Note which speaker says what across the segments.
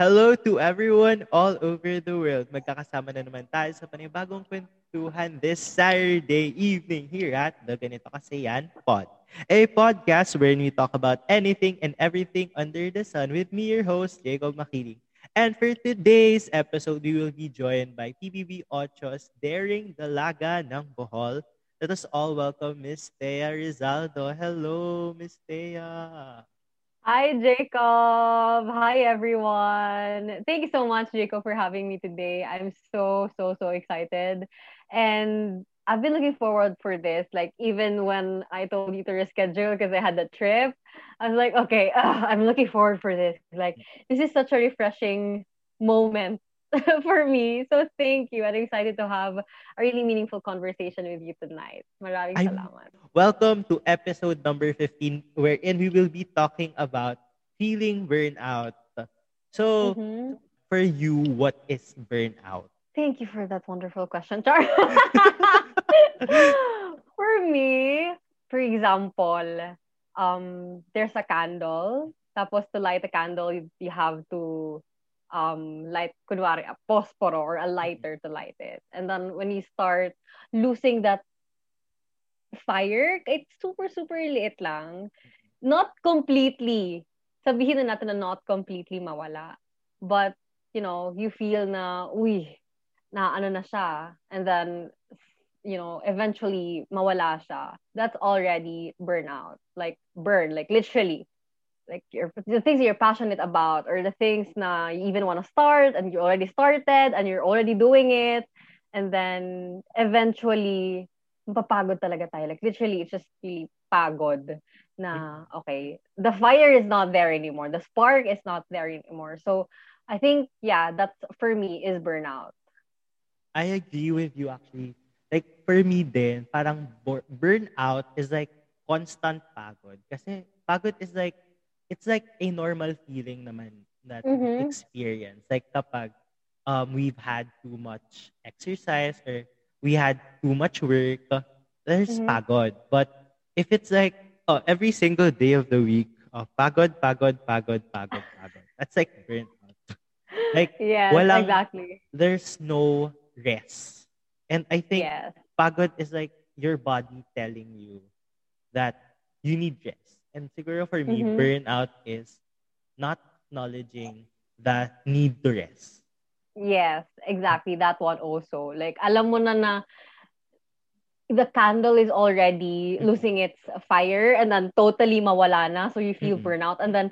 Speaker 1: Hello to everyone all over the world. Magkakasama na naman tayo sa panibagong kwentuhan this Saturday evening here at The Ganito Kasi Yan Pod. A podcast where we talk about anything and everything under the sun with me, your host, Jacob Makiling. And for today's episode, we will be joined by PBB Ochos Daring Dalaga ng Bohol. Let us all welcome Miss Thea Rizaldo. Hello, Miss Thea.
Speaker 2: Hi, Jacob. Hi, everyone. Thank you so much, Jacob, for having me today. I'm so, so, so excited. And I've been looking forward for this. Like, even when I told you to reschedule because I had the trip, I was like, okay, uh, I'm looking forward for this. Like, this is such a refreshing moment for me. So thank you. I'm excited to have a really meaningful conversation with you tonight. Maraming
Speaker 1: I'm-
Speaker 2: salamat.
Speaker 1: Welcome to episode number 15, wherein we will be talking about feeling burnout. So,
Speaker 2: Mhm.
Speaker 1: for you, what is burnout?
Speaker 2: Thank you for that wonderful question, Char. for me, for example, um, there's a candle. Tapos to light a candle, you have to um, light, kunwari, a posporo or a lighter to light it. And then when you start losing that fire, it's super, super liit lang. Not completely. Sabihin na natin na not completely mawala. But, you know, you feel na, uy, na ano na siya. And then, you know, eventually mawala siya. That's already burnout. Like, burn, like literally. Like your, the things you're passionate about or the things na you even want to start and you already started and you're already doing it. And then, eventually, mapapagod talaga tayo. Like, literally, it's just really pagod na, mm. okay, the fire is not there anymore. The spark is not there anymore. So, I think, yeah, that's, for me, is burnout.
Speaker 1: I agree with you actually. Like for me then parang bur- burnout is like constant pagod. Kasi pagod is like, it's like a normal feeling naman that
Speaker 2: Mhm.
Speaker 1: experience. Like kapag um, we've had too much exercise or we had too much work, there's
Speaker 2: Mhm.
Speaker 1: pagod. But if it's like uh, every single day of the week, uh, pagod, pagod, pagod, pagod, pagod. That's like burnout. Like
Speaker 2: Yes,
Speaker 1: walang-
Speaker 2: exactly.
Speaker 1: there's no rest. And I think
Speaker 2: Yes.
Speaker 1: pagod is like your body telling you that you need rest. And siguro for me,
Speaker 2: Mhm.
Speaker 1: burnout is not acknowledging the need to rest.
Speaker 2: Yes, exactly. That one also. Like, alam mo na na the candle is already
Speaker 1: Mhm.
Speaker 2: losing its fire and then totally mawala na. So you feel
Speaker 1: Mhm.
Speaker 2: burnout. And then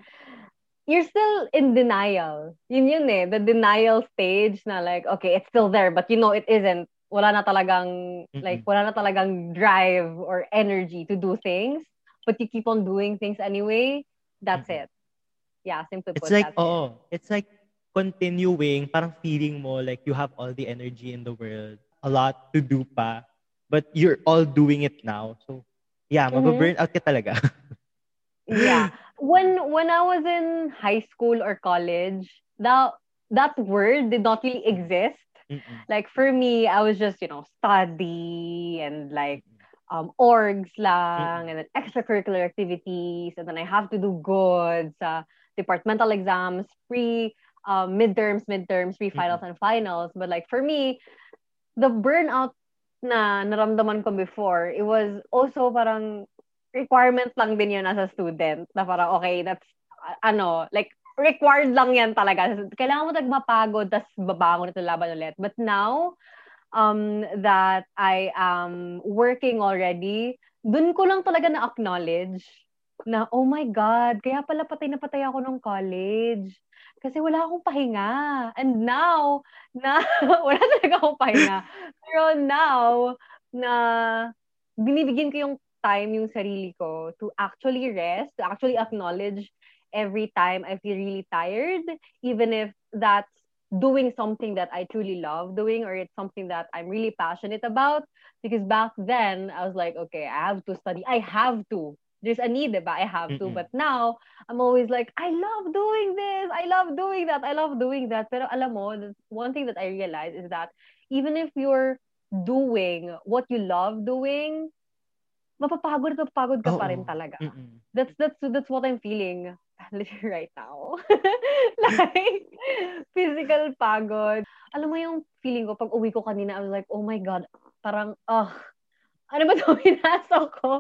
Speaker 2: you're still in denial. Yun yun eh. The denial stage na like, okay, it's still there, but you know it isn't. Wala na talagang, like,
Speaker 1: Mm-mm.
Speaker 2: wala na talagang drive or energy to do things. But you keep on doing things anyway. That's
Speaker 1: Mm-mm.
Speaker 2: it. Yeah, simply
Speaker 1: It's
Speaker 2: put,
Speaker 1: like,
Speaker 2: that's it.
Speaker 1: oh, it's like continuing, parang feeling mo like you have all the energy in the world, a lot to do pa, but you're all doing it now. So, yeah,
Speaker 2: Mhm.
Speaker 1: mababurn out ka talaga.
Speaker 2: yeah when when i was in high school or college that that word did not really exist
Speaker 1: Mm-mm.
Speaker 2: like for me i was just you know study and like um orgs lang and then extracurricular activities and then i have to do good sa departmental exams pre um, midterms midterms pre finals and finals. But like for me the burnout na naramdaman ko before it was also parang requirement lang din yun as a student na parang okay that's uh, ano like required lang yan talaga. Kailangan mo tagmapagod tas babangon ito laban ulit. But now um that I am working already dun ko lang talaga na acknowledge na oh my god kaya pala patay na patay ako nung college. Kasi wala akong pahinga. And now na wala talaga akong pahinga. Pero now na binibigyan ko yung time yung sarili ko to actually rest, to actually acknowledge every time I feel really tired, even if that's doing something that I truly love doing or it's something that I'm really passionate about. Because back then, I was like, okay, I have to study. I have to. There's a need, diba? I have to.
Speaker 1: Mm-mm.
Speaker 2: But now, I'm always like, I love doing this. I love doing that. I love doing that. Pero alam mo, one thing that I realized is that even if you're doing what you love doing, mapapagod at mapapagod ka
Speaker 1: Oo.
Speaker 2: pa rin talaga.
Speaker 1: Mm-mm.
Speaker 2: That's that's that's what I'm feeling right now. like physical pagod. Alam mo yung feeling ko pag uwi ko kanina, I was like, "Oh my god, parang ah ano ba 'to pinasok ko?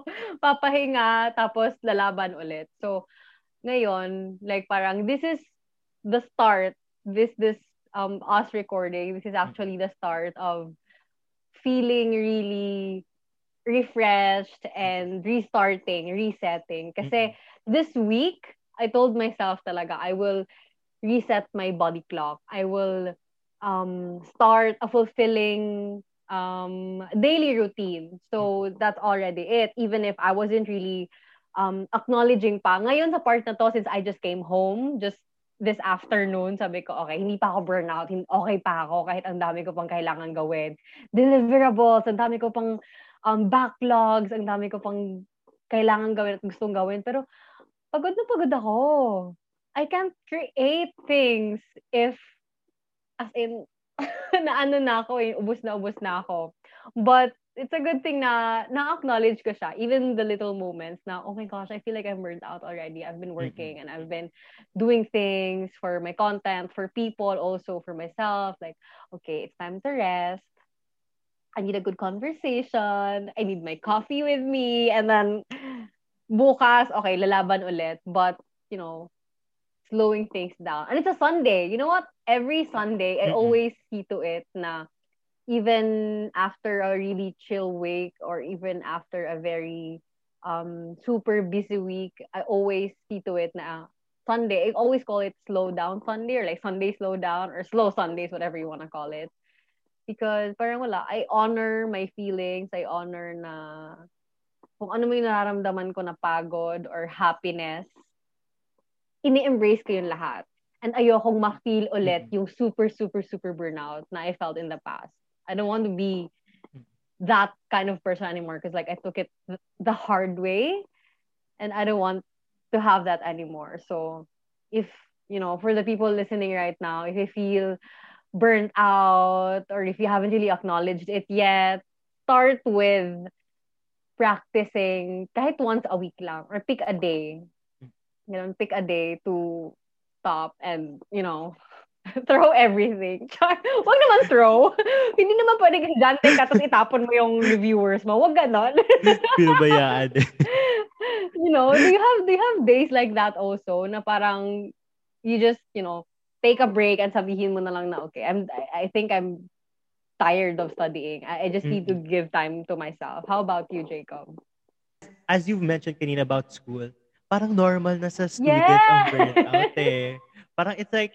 Speaker 2: Papahinga tapos lalaban ulit." So ngayon, like parang this is the start. This this um us recording. This is actually the start of feeling really refreshed and restarting, resetting. Kasi this week, I told myself talaga, I will reset my body clock. I will um, start a fulfilling um, daily routine. So that's already it. Even if I wasn't really um, acknowledging pa. Ngayon sa part na to, since I just came home, just this afternoon, sabi ko, okay, hindi pa ako burnout, okay pa ako kahit ang dami ko pang kailangan gawin. Deliverables, ang dami ko pang um, backlogs, ang dami ko pang kailangan gawin at gustong gawin. Pero pagod na pagod ako. I can't create things if, as in, na ano na ako eh, ubus na ubus na ako. But it's a good thing na na-acknowledge ko siya. Even the little moments na, oh my gosh, I feel like I'm burned out already. I've been working and I've been doing things for my content, for people, also for myself. Like, okay, it's time to rest. I need a good conversation. I need my coffee with me. And then, bukas, okay, lalaban ulit. But, you know, slowing things down. And it's a Sunday. You know what? Every Sunday, I always see to it na even after a really chill week or even after a very um super busy week, I always see to it na Sunday. I always call it slow down Sunday or like Sunday slow down or slow Sundays, whatever you want to call it. Because parang wala, I honor my feelings. I honor na kung ano may nararamdaman ko na pagod or happiness, ini-embrace ko yung lahat. And ayokong ma-feel ulit yung super, super, super burnout na I felt in the past. I don't want to be that kind of person anymore because like I took it th- the hard way and I don't want to have that anymore. So if, you know, for the people listening right now, if you feel burnt out or if you haven't really acknowledged it yet, start with practicing kahit once a week lang or pick a day. You know, pick a day to stop and, you know, throw everything. Wag naman throw. Hindi naman pwedeng higante ka tapos itapon mo yung reviewers mo. Wag ganon.
Speaker 1: Pinabayaan.
Speaker 2: you know, do you have do you have days like that also na parang you just, you know, take a break and sabihin mo na lang na okay, I'm I think I'm tired of studying. I, I just need to give time to myself. How about you, Jacob?
Speaker 1: As you've mentioned kanina about school, parang normal na sa students
Speaker 2: Yes!
Speaker 1: ang burnout eh. Parang it's like,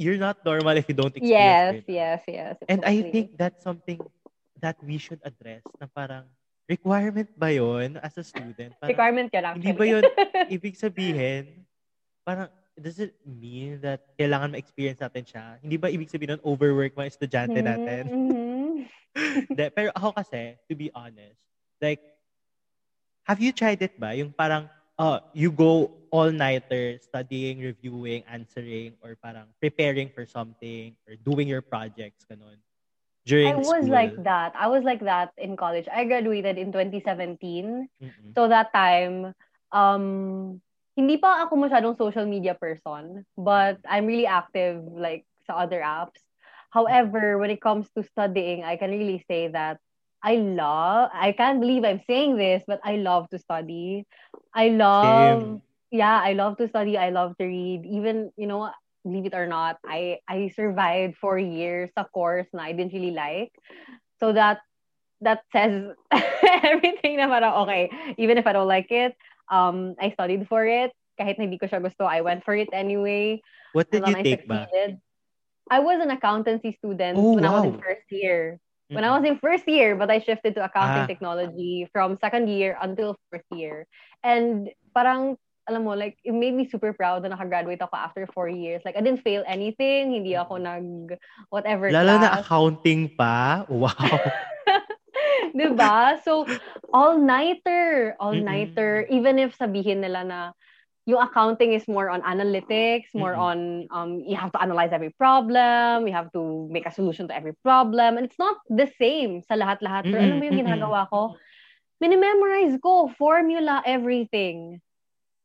Speaker 1: you're not normal if you don't experience
Speaker 2: Yes,
Speaker 1: burnout.
Speaker 2: yes, yes.
Speaker 1: And I think that's something that we should address na parang requirement ba yon as a student? Parang,
Speaker 2: requirement ka lang.
Speaker 1: hindi ba yun ibig sabihin, parang, does it mean that kailangan ma-experience natin siya? Hindi ba ibig sabihin nun, overwork mga estudyante natin?
Speaker 2: Mhm.
Speaker 1: De, pero ako kasi, to be honest, like, have you tried it ba? Yung parang, uh, you go all-nighter studying, reviewing, answering, or parang preparing for something, or doing your projects, ganun. During
Speaker 2: I was
Speaker 1: school.
Speaker 2: like that. I was like that in college. I graduated in 2017.
Speaker 1: Mm-mm.
Speaker 2: So that time, um, hindi pa ako masyadong social media person, but mm. I'm really active like sa other apps. However, when it comes to studying, I can really say that I love, I can't believe I'm saying this, but I love to study. I love,
Speaker 1: Same.
Speaker 2: yeah, I love to study. I love to read. Even, you know, believe it or not, I, I survived four years a course na I didn't really like. So that, that says everything na parang, okay, even if I don't like it, um, I studied for it. Kahit na hindi ko siya gusto, I went for it anyway.
Speaker 1: What did you
Speaker 2: I
Speaker 1: take ba?
Speaker 2: succeeded. I was an accountancy student
Speaker 1: Oh,
Speaker 2: when I was in
Speaker 1: wow.
Speaker 2: first year. When I was in first year, but I shifted to accounting
Speaker 1: Ah.
Speaker 2: technology from second year until fourth year. And parang, alam mo, like, it made me super proud na nakagraduate ako after four years. Like, I didn't fail anything. Hindi ako nag, whatever
Speaker 1: Lalo na
Speaker 2: class.
Speaker 1: accounting pa? Wow.
Speaker 2: diba? So, all-nighter. All-nighter. Even if sabihin nila na yung accounting is more on analytics, more
Speaker 1: Mm-mm.
Speaker 2: on um, you have to analyze every problem, you have to make a solution to every problem. And it's not the same sa lahat-lahat. Pero alam mo yung ginagawa ko? minimemorize ko, formula, everything.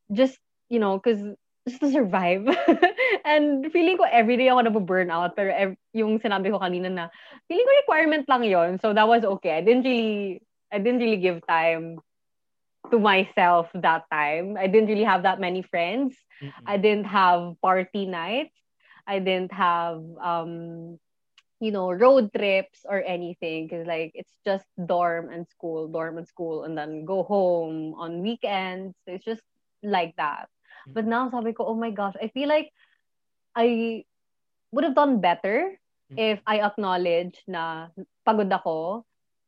Speaker 2: Just, you know, because just to survive. and feeling ko everyday ako nabu-burn out. Pero ev- yung sinabi ko kanina na, feeling ko requirement lang yon So that was okay. I didn't really, I didn't really give time to myself that time. I didn't really have that many friends. Mm-mm. I didn't have party nights. I didn't have um you know road trips or anything because like it's just dorm and school dorm and school and then go home on weekends it's just like that mm-hmm. But now sabi ko oh my gosh i feel like i would have done better mm-hmm. if i acknowledge na pagod ako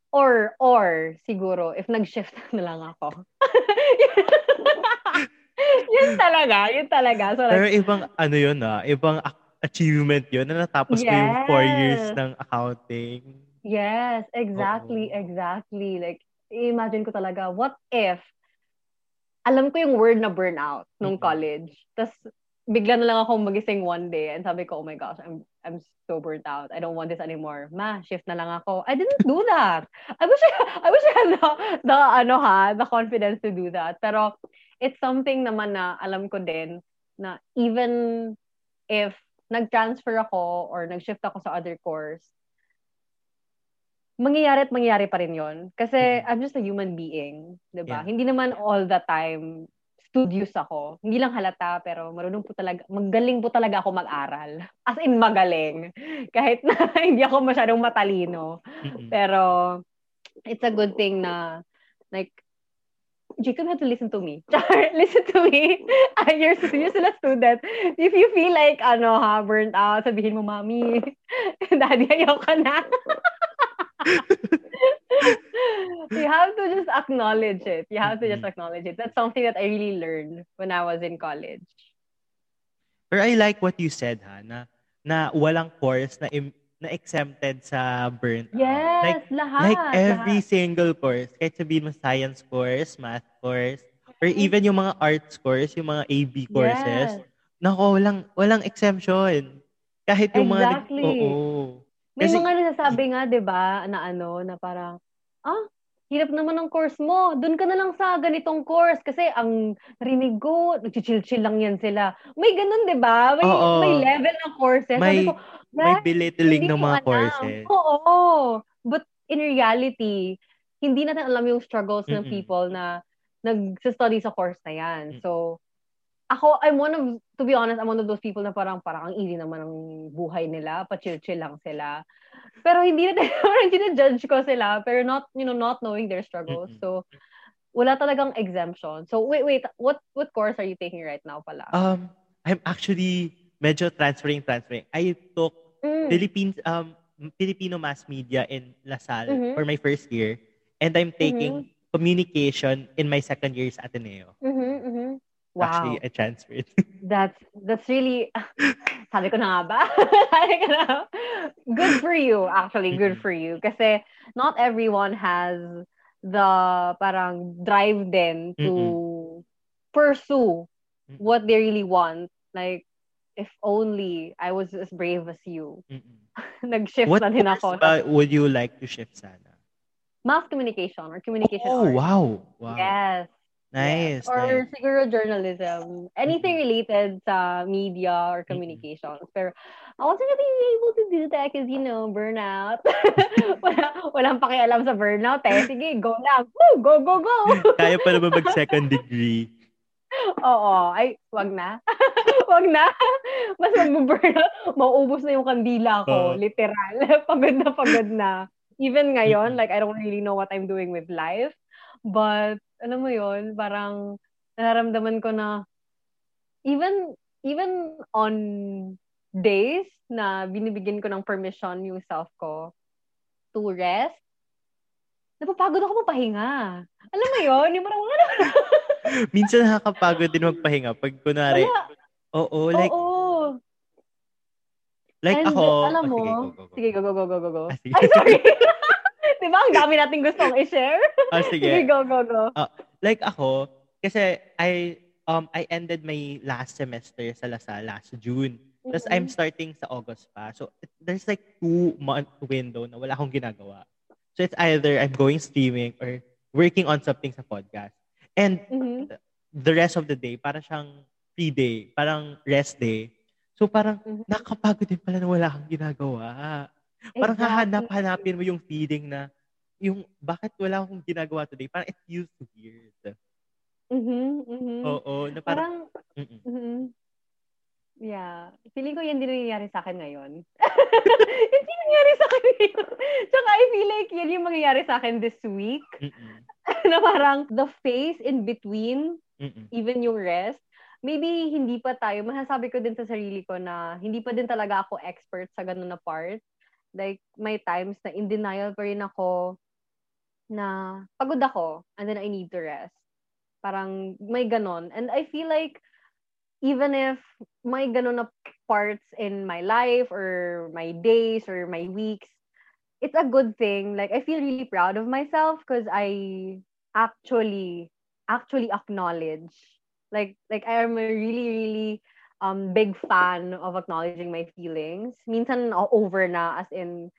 Speaker 2: or or siguro if nag-shift na lang ako yun talaga yun talaga
Speaker 1: so like, pero ibang ano yun ah ibang achievement yun na natapos yes. mo yung four years ng accounting.
Speaker 2: Yes, exactly, Oo. exactly. Like, imagine ko talaga, what if, alam ko yung word na burnout nung mm-hmm. college, tapos bigla na lang ako magising one day and sabi ko, oh my gosh, I'm I'm so burnt out. I don't want this anymore. Ma, shift na lang ako. I didn't do that. I wish I, I wish I had the, the ano ha, the confidence to do that. Pero it's something naman na alam ko din na even if nag-transfer ako or nag-shift ako sa other course, mangyayari at mangyayari pa rin yon Kasi mm-hmm. I'm just a human being, di ba? Yeah. Hindi naman all the time studious ako. Hindi lang halata, pero marunong po talaga, magaling po talaga ako mag-aral. As in, magaling. Kahit na hindi ako masyadong matalino. Mm-hmm. Pero, it's a good thing na, like, Jacob had to listen to me. listen to me. Uh, you're, you're still a student. If you feel like, ano ha, burnt out, sabihin mo, Mami, Daddy, ayaw ka na. You have to just acknowledge it. You have to just acknowledge it. That's something that I really learned when I was in college.
Speaker 1: But I like what you said, ha, na, na walang course na im- na exempted sa burnout.
Speaker 2: Yes,
Speaker 1: like,
Speaker 2: lahat.
Speaker 1: Like every lahat. single course, kahit sabihin mo science course, math course, or even yung mga arts course, yung mga AB courses, yes. nako, walang, walang exemption. Kahit yung
Speaker 2: exactly.
Speaker 1: mga... Oo.
Speaker 2: May Kasi, mga nasasabi nga, di ba, na ano, na parang, ah, hirap naman ng course mo. Doon ka na lang sa ganitong course. Kasi ang rinig ko, nag-chill-chill lang yan sila. May ganun, di ba? May, Oo. may level ng courses.
Speaker 1: May, Sabi ko, may belittling ng mga courses.
Speaker 2: Oo. But in reality, hindi natin alam yung struggles Mm-mm. ng people na nag-study sa course na yan. Mm-hmm. So, ako, I'm one of, to be honest, I'm one of those people na parang, parang ang easy naman ng buhay nila, pa-chill-chill lang sila. Pero hindi na, hindi na judge ko sila, pero not, you know, not knowing their struggles. Mm-hmm. So, wala talagang exemption. So, wait, wait, what what course are you taking right now pala?
Speaker 1: Um, I'm actually medyo transferring, transferring. I took mm. Philippines, um, Filipino mass media in LaSalle mm-hmm. for my first year. And I'm taking mm-hmm communication in my second year sa Ateneo.
Speaker 2: Mm-hmm, mm-hmm. Wow.
Speaker 1: Actually, I transferred.
Speaker 2: that's that's really sabi ko na nga ba? sabi ko na, good for you actually, good for you kasi not everyone has the parang drive then to mm-hmm. pursue what they really want. Like if only I was as brave as you. Nag-shift
Speaker 1: what
Speaker 2: na din ako.
Speaker 1: What would you like to shift sana?
Speaker 2: mass communication or communication
Speaker 1: oh,
Speaker 2: arts.
Speaker 1: wow. wow.
Speaker 2: Yes.
Speaker 1: Nice.
Speaker 2: Or
Speaker 1: nice.
Speaker 2: siguro journalism. Anything related sa media or communications. Mm-hmm. Pero I wasn't really able to do that because, you know, burnout. Wala, walang pakialam sa burnout eh. Sige, go lang. Woo, go, go, go.
Speaker 1: Kaya pa naman mag-second degree.
Speaker 2: Oo. Ay, wag na. wag na. Mas mag-burnout. Mauubos na yung kandila ko. Uh, literal. pagod na pagod na even ngayon, like, I don't really know what I'm doing with life. But, alam mo yon parang nararamdaman ko na even, even on days na binibigyan ko ng permission yung self ko to rest, napapagod ako magpahinga. Alam mo yon Yung parang, ano?
Speaker 1: Minsan nakakapagod din magpahinga. Pag kunwari, oo, like,
Speaker 2: oo.
Speaker 1: Like And, ako,
Speaker 2: alam mo, oh, sige, go, go, go, go, go, go. Ah, sige. Ay, sorry. diba? Ang dami nating gustong i-share.
Speaker 1: Oh, sige.
Speaker 2: sige, go, go, go.
Speaker 1: Uh, like ako, kasi I um I ended my last semester sa LaSalle last June. Mm-hmm. Tapos I'm starting sa August pa. So there's like two month window na wala akong ginagawa. So it's either I'm going streaming or working on something sa podcast. And
Speaker 2: Mhm.
Speaker 1: the rest of the day, para siyang free day, parang rest day. So parang
Speaker 2: Mhm.
Speaker 1: nakakapagod din pala na wala kang ginagawa. Parang
Speaker 2: Exactly.
Speaker 1: hahanap-hanapin mo yung feeling na yung bakit wala akong ginagawa today. Parang it feels weird.
Speaker 2: Mhm, mhm.
Speaker 1: Oo, na parang,
Speaker 2: Parang,
Speaker 1: mm-mm.
Speaker 2: mhm. Yeah. Feeling ko yan din nangyayari sa akin ngayon. Hindi nangyayari sa akin ngayon. Tsaka I feel like yan yung mangyayari sa akin this week. Na parang the phase in between,
Speaker 1: Mm-mm.
Speaker 2: even yung rest, maybe hindi pa tayo, masasabi ko din sa sarili ko na hindi pa din talaga ako expert sa ganun na part. Like, may times na in denial pa rin ako na pagod ako and then I need to rest. Parang may ganon. And I feel like even if may ganon na parts in my life or my days or my weeks, it's a good thing. Like I feel really proud of myself because I actually actually acknowledge like like I am a really really um big fan of acknowledging my feelings. Minsan over na as in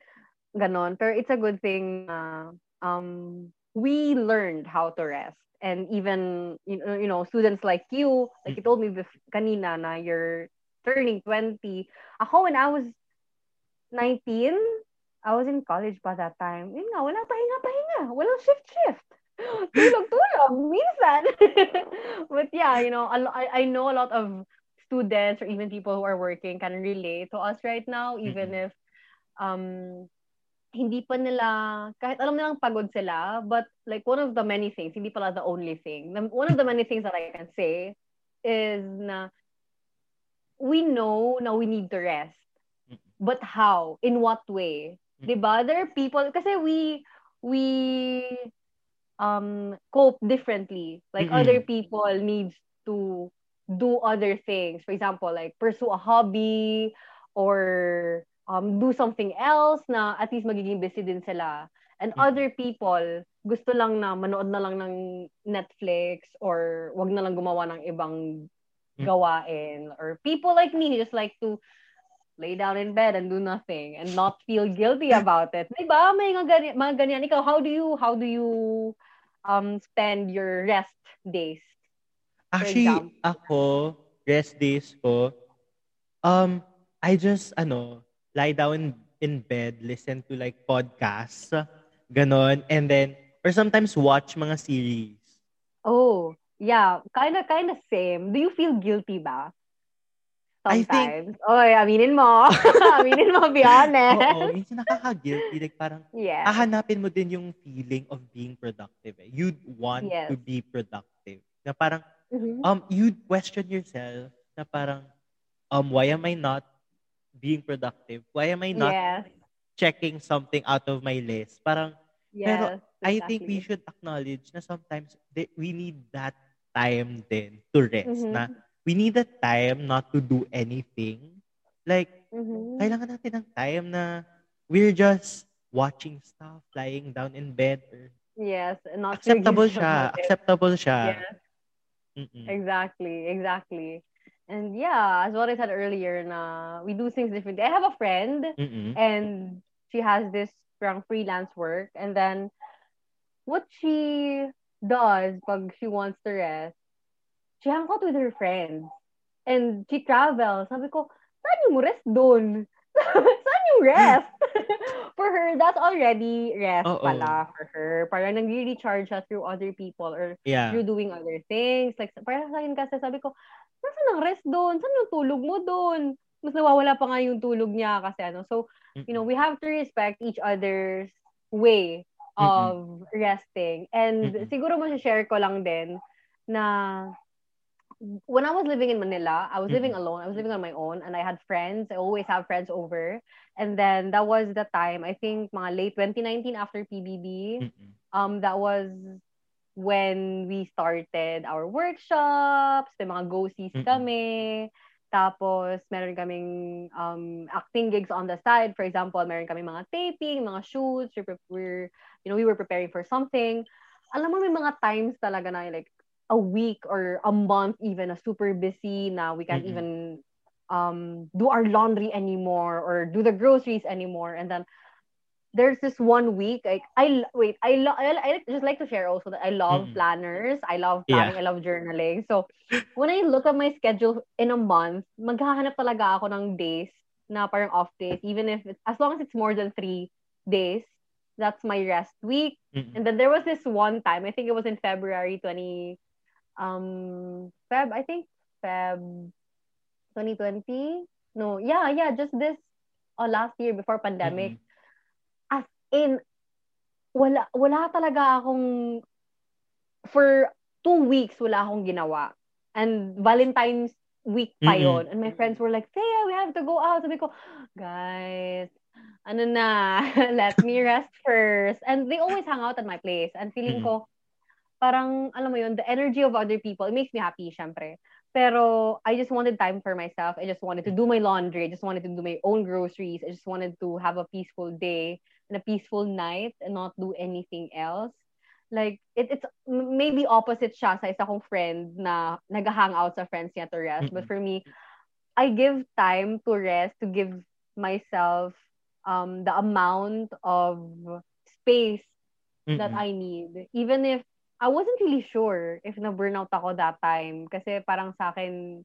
Speaker 2: ganon. Pero it's a good thing na um we learned how to rest. And even you know, you know students like you, like you told me bef- kanina na you're turning 20. Ako when I was 19, I was in college pa that time. Yun nga, walang pahinga-pahinga. Walang shift-shift. Tulog-tulog, minsan. but yeah, you know, I, I know a lot of students or even people who are working can relate to us right now, even
Speaker 1: Mhm.
Speaker 2: if um hindi pa nila, kahit alam nilang pagod sila, but like one of the many things, hindi pala the only thing. One of the many things that I can say is na we know na we need to rest. But how? In what way?
Speaker 1: Mm.
Speaker 2: 'Di ba? There are people kasi we we um cope differently. Like
Speaker 1: Mm-mm.
Speaker 2: other people needs to do other things. For example, like pursue a hobby or um do something else na at least magiging busy din sila. And
Speaker 1: Mm.
Speaker 2: other people gusto lang na manood na lang ng Netflix or wag na lang gumawa ng ibang
Speaker 1: Mm.
Speaker 2: gawain or people like me just like to lay down in bed and do nothing and not feel guilty about it. Diba? May mga ganyan, mga ganyan. Ikaw, how do you, how do you um spend your rest days?
Speaker 1: Actually, ako, rest days ko, um, I just, ano, lie down in bed, listen to like podcasts, ganon, and then, or sometimes watch mga series.
Speaker 2: Oh, yeah. Kind of, kind of same. Do you feel guilty ba?
Speaker 1: I think-
Speaker 2: Sometimes. Oy, aminin mo. aminin mo, be honest.
Speaker 1: Oo, minsan nakaka-guilty. Like parang,
Speaker 2: Yeah.
Speaker 1: hahanapin mo din yung feeling of being productive. Eh. You'd want
Speaker 2: Yes.
Speaker 1: to be productive. Na parang,
Speaker 2: Mhm.
Speaker 1: um, you'd question yourself na parang, um, why am I not being productive? Why am I not
Speaker 2: yes.
Speaker 1: checking something out of my list? Parang, pero
Speaker 2: Yes.
Speaker 1: I think we
Speaker 2: exactly.
Speaker 1: should acknowledge na sometimes th- we need that time then to rest.
Speaker 2: Mhm.
Speaker 1: Na we need that time not to do anything. Like,
Speaker 2: Mhm.
Speaker 1: kailangan natin ng time na we're just watching stuff, lying down in bed. Or,
Speaker 2: Yes. Not
Speaker 1: acceptable siya. Acceptable siya.
Speaker 2: Yes.
Speaker 1: Mm-mm.
Speaker 2: Exactly, exactly. And yeah, as what I said earlier, na we do things differently. I have a friend
Speaker 1: Mm-mm.
Speaker 2: and she has this parang freelance work and then what she does pag she wants to rest, she hangs out with her friends and she travels. Sabi ko, saan yung rest doon? saan yung rest? for her, that's already rest
Speaker 1: Oo.
Speaker 2: pala for her. Parang nag-recharge siya through other people or
Speaker 1: Yeah.
Speaker 2: you're doing other things. Like, para sa akin kasi sabi ko, nasa ang rest doon? Saan yung tulog mo doon? Mas nawawala pa nga yung tulog niya kasi ano. So, you know, we have to respect each other's way of resting. And
Speaker 1: Mm-mm.
Speaker 2: siguro share ko lang din na when I was living in Manila, I was living
Speaker 1: Mm-mm.
Speaker 2: alone. I was living on my own and I had friends. I always have friends over. And then that was the time, I think mga late 2019 after PBB
Speaker 1: Mm-mm.
Speaker 2: um that was when we started our workshops, may mga go-sees kami. Tapos, meron kaming um, acting gigs on the side. For example, meron kaming mga taping, mga shoots. We're, we're, you know, we were preparing for something. Alam mo, may mga times talaga na like a week or a month even na super busy now we can't
Speaker 1: Mm-mm.
Speaker 2: even um, do our laundry anymore or do the groceries anymore. And then, there's this one week like I wait I lo- I, I just like to share also that I love mm-hmm. planners I love planning yeah. I love journaling so when I look at my schedule in a month maghahanap talaga ako ng days na parang off days even if it's, as long as it's more than three days that's my rest week mm-hmm. and then there was this one time I think it was in February 20 um Feb I think Feb 2020 no yeah yeah just this uh, last year before pandemic mm-hmm in wala wala talaga akong for two weeks wala akong ginawa. And Valentine's week pa yon. Mm-hmm. And my friends were like, Thea, we have to go out. Sabi ko, guys, ano na, let me rest first. And they always hang out at my place. And feeling mm-hmm. ko, parang, alam mo yun, the energy of other people, it makes me happy, syempre. Pero I just wanted time for myself. I just wanted to do my laundry. I just wanted to do my own groceries. I just wanted to have a peaceful day and a peaceful night and not do anything else. Like, it, it's maybe opposite siya sa isa kong friend na nag-hang out sa friends niya to rest. But for me, I give time to rest, to give myself um, the amount of space mm-hmm. that I need. Even if I wasn't really sure if na-burnout ako that time kasi parang sa akin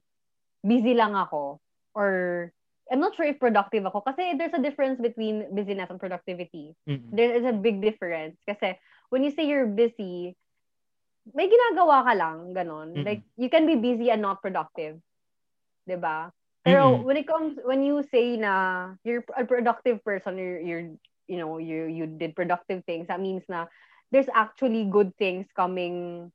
Speaker 2: busy lang ako or I'm not sure if productive ako kasi there's a difference between busyness and productivity. Mm-hmm. There is a big difference kasi when you say you're busy, may ginagawa ka lang, ganon. Mm-hmm. Like you can be busy and not productive. ba? Pero mm-hmm. when it comes when you say na you're a productive person, you're, you're you know, you you did productive things, that means na there's actually good things coming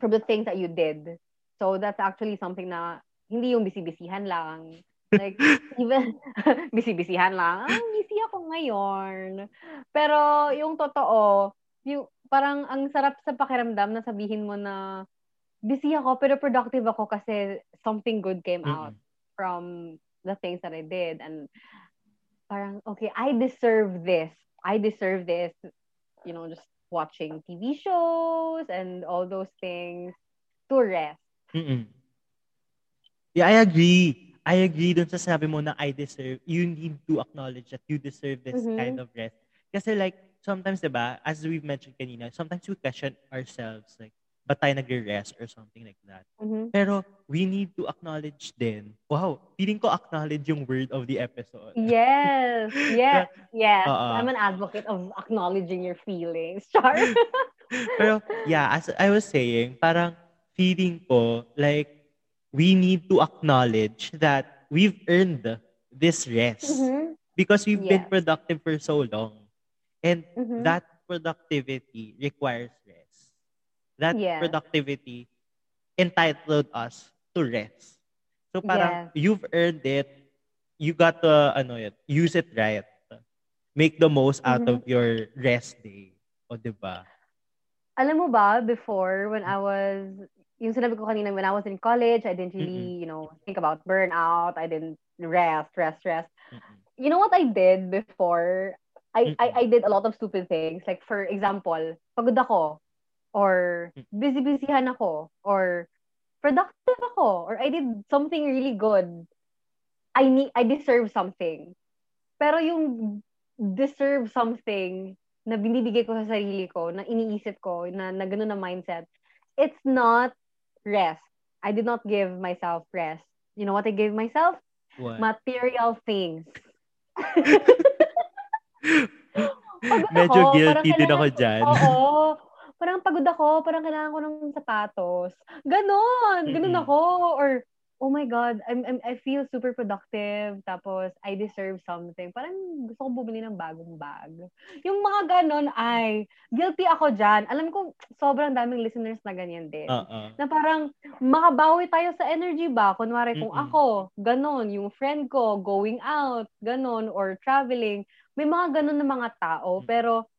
Speaker 2: from the things that you did. So that's actually something na hindi yung bisibisihan lang. Like, even, bisibisihan lang. Ah, busy ako ngayon. Pero, yung totoo, yung, parang ang sarap sa pakiramdam na sabihin mo na busy ako pero productive ako kasi something good came out mm-hmm. from the things that I did. And parang, okay, I deserve this. I deserve this. You know, just watching TV shows and all those things to rest.
Speaker 1: Mm-mm. Yeah, I agree. I agree dun sa sabi mo na I deserve, you need to acknowledge that you deserve this mm-hmm. kind of rest. Kasi like, sometimes, diba, as we've mentioned kanina, sometimes we question ourselves, like, ba tayo nagre-rest or something like that.
Speaker 2: Mm-hmm.
Speaker 1: Pero we need to acknowledge din. Wow, feeling ko acknowledge yung word of the episode.
Speaker 2: Yes. Yes. yes. Uh-uh. I'm an advocate of acknowledging your feelings. Char.
Speaker 1: Pero yeah, as I was saying, parang feeling ko like we need to acknowledge that we've earned this rest
Speaker 2: mm-hmm.
Speaker 1: because we've yes. been productive for so long. And mm-hmm. that productivity requires rest that yeah. productivity entitled us to rest. So parang you've earned it, you got to ano use it right. Make the most out mm-hmm. of your rest day. O, di ba?
Speaker 2: Alam mo ba, before, when I was, yung sinabi ko kanina, when I was in college, I didn't really, mm-hmm. you know, think about burnout. I didn't rest, rest, rest. Mm-hmm. You know what I did before? I, I, I did a lot of stupid things. Like, for example, pagod ako or hmm. busy-busyhan ako or productive ako or I did something really good. I need I deserve something. Pero yung deserve something na binibigay ko sa sarili ko, na iniisip ko, na, na ganun na mindset, it's not rest. I did not give myself rest. You know what I gave myself?
Speaker 1: What?
Speaker 2: Material things.
Speaker 1: Medyo ako, guilty din ako dyan.
Speaker 2: Oo parang pagod ako, parang kailangan ko ng sapatos. Ganon, ganon mm-hmm. ako. Or, oh my God, I'm, I'm, I feel super productive, tapos I deserve something. Parang gusto ko bumili ng bagong bag. Yung mga ganon ay, guilty ako dyan. Alam ko, sobrang daming listeners na ganyan din.
Speaker 1: Uh-uh.
Speaker 2: Na parang, makabawi tayo sa energy ba? Kunwari kung Mm-mm. ako, ganon, yung friend ko, going out, ganon, or traveling, may mga ganon na mga tao, pero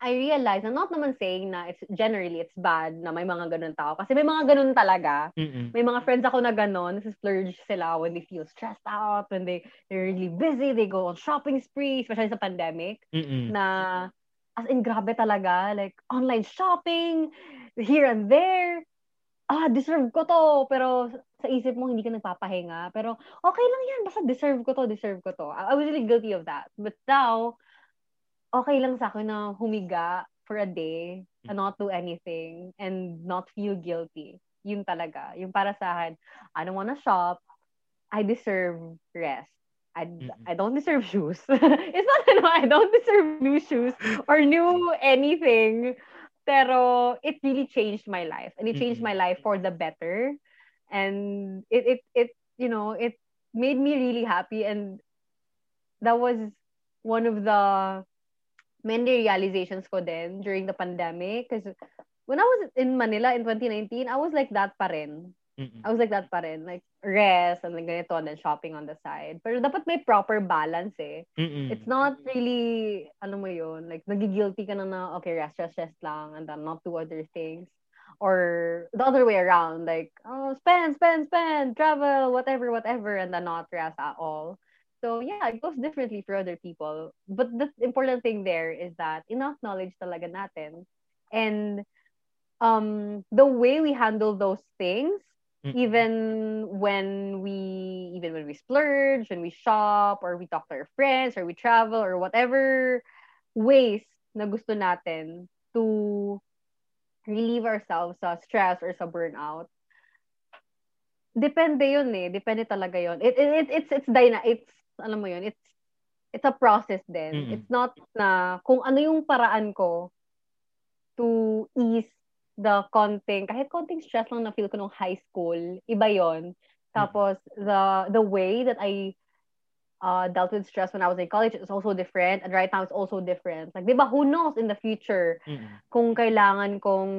Speaker 2: I realize, I'm not naman saying na it's generally it's bad na may mga ganun tao. Kasi may mga ganun talaga.
Speaker 1: Mm-mm.
Speaker 2: May mga friends ako na ganun, splurge sila when they feel stressed out, when they, they're really busy, they go on shopping spree, especially sa pandemic,
Speaker 1: Mm-mm.
Speaker 2: na as in grabe talaga, like online shopping, here and there. Ah, deserve ko to. Pero sa isip mo, hindi ka nagpapahinga. Pero okay lang yan, basta deserve ko to, deserve ko to. I, I was really guilty of that. But now, okay lang sa akin na humiga for a day and not do anything and not feel guilty. Yun talaga. Yung para sa akin, I don't wanna shop. I deserve rest. I, mm-hmm. I don't deserve shoes. it's not know, I don't deserve new shoes or new anything. Pero it really changed my life. And it changed mm-hmm. my life for the better. And it it it you know, it made me really happy and that was one of the many realizations ko din during the pandemic. Because when I was in Manila in 2019, I was like that pa rin. Mm-mm. I was like that pa rin. Like, rest and like ganito and then shopping on the side. Pero dapat may proper balance eh.
Speaker 1: Mm-mm.
Speaker 2: It's not really, ano mo yun, like nagigilty ka na na, okay, rest, rest, rest lang and then not do other things. Or the other way around, like, oh, spend, spend, spend, travel, whatever, whatever, and then not rest at all. So yeah, it goes differently for other people. But the important thing there is that enough knowledge talaga natin. And um, the way we handle those things, mm-hmm. even when we even when we splurge, when we shop, or we talk to our friends, or we travel, or whatever ways na gusto natin to relieve ourselves sa stress or sa burnout, depende yun eh. Depende talaga yun. It, it, it's, it's, dyna, it's alam mo yun, it's it's a process din. Mm-hmm. It's not na kung ano yung paraan ko to ease the konting, kahit konting stress lang na feel ko nung high school, iba yon Tapos, mm-hmm. the the way that I uh, dealt with stress when I was in college is also different. And right now, it's also different. Like, di ba, who knows in the future mm-hmm. kung kailangan kong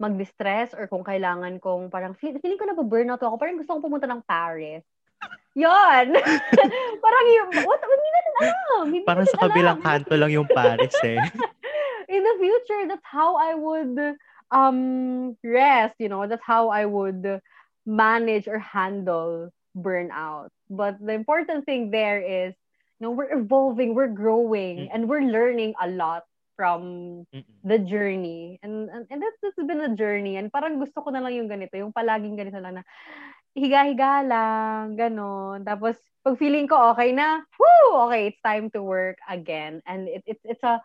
Speaker 2: mag-distress or kung kailangan kong parang, feeling ko na ba-burnout ako. Parang gusto kong pumunta ng Paris. Yon. Parang yung, what, hindi natin alam. Hindi
Speaker 1: Parang
Speaker 2: natin
Speaker 1: sa kabilang alam. kanto lang yung Paris eh.
Speaker 2: In the future, that's how I would um rest, you know, that's how I would manage or handle burnout. But the important thing there is, you know, we're evolving, we're growing, mm-hmm. and we're learning a lot from mm-hmm. the journey. And, and and that's, that's been a journey. And parang gusto ko na lang yung ganito, yung palaging ganito lang na higa-higa lang, ganon. Tapos, pag feeling ko okay na, whoo, okay, it's time to work again. And it, it, it's a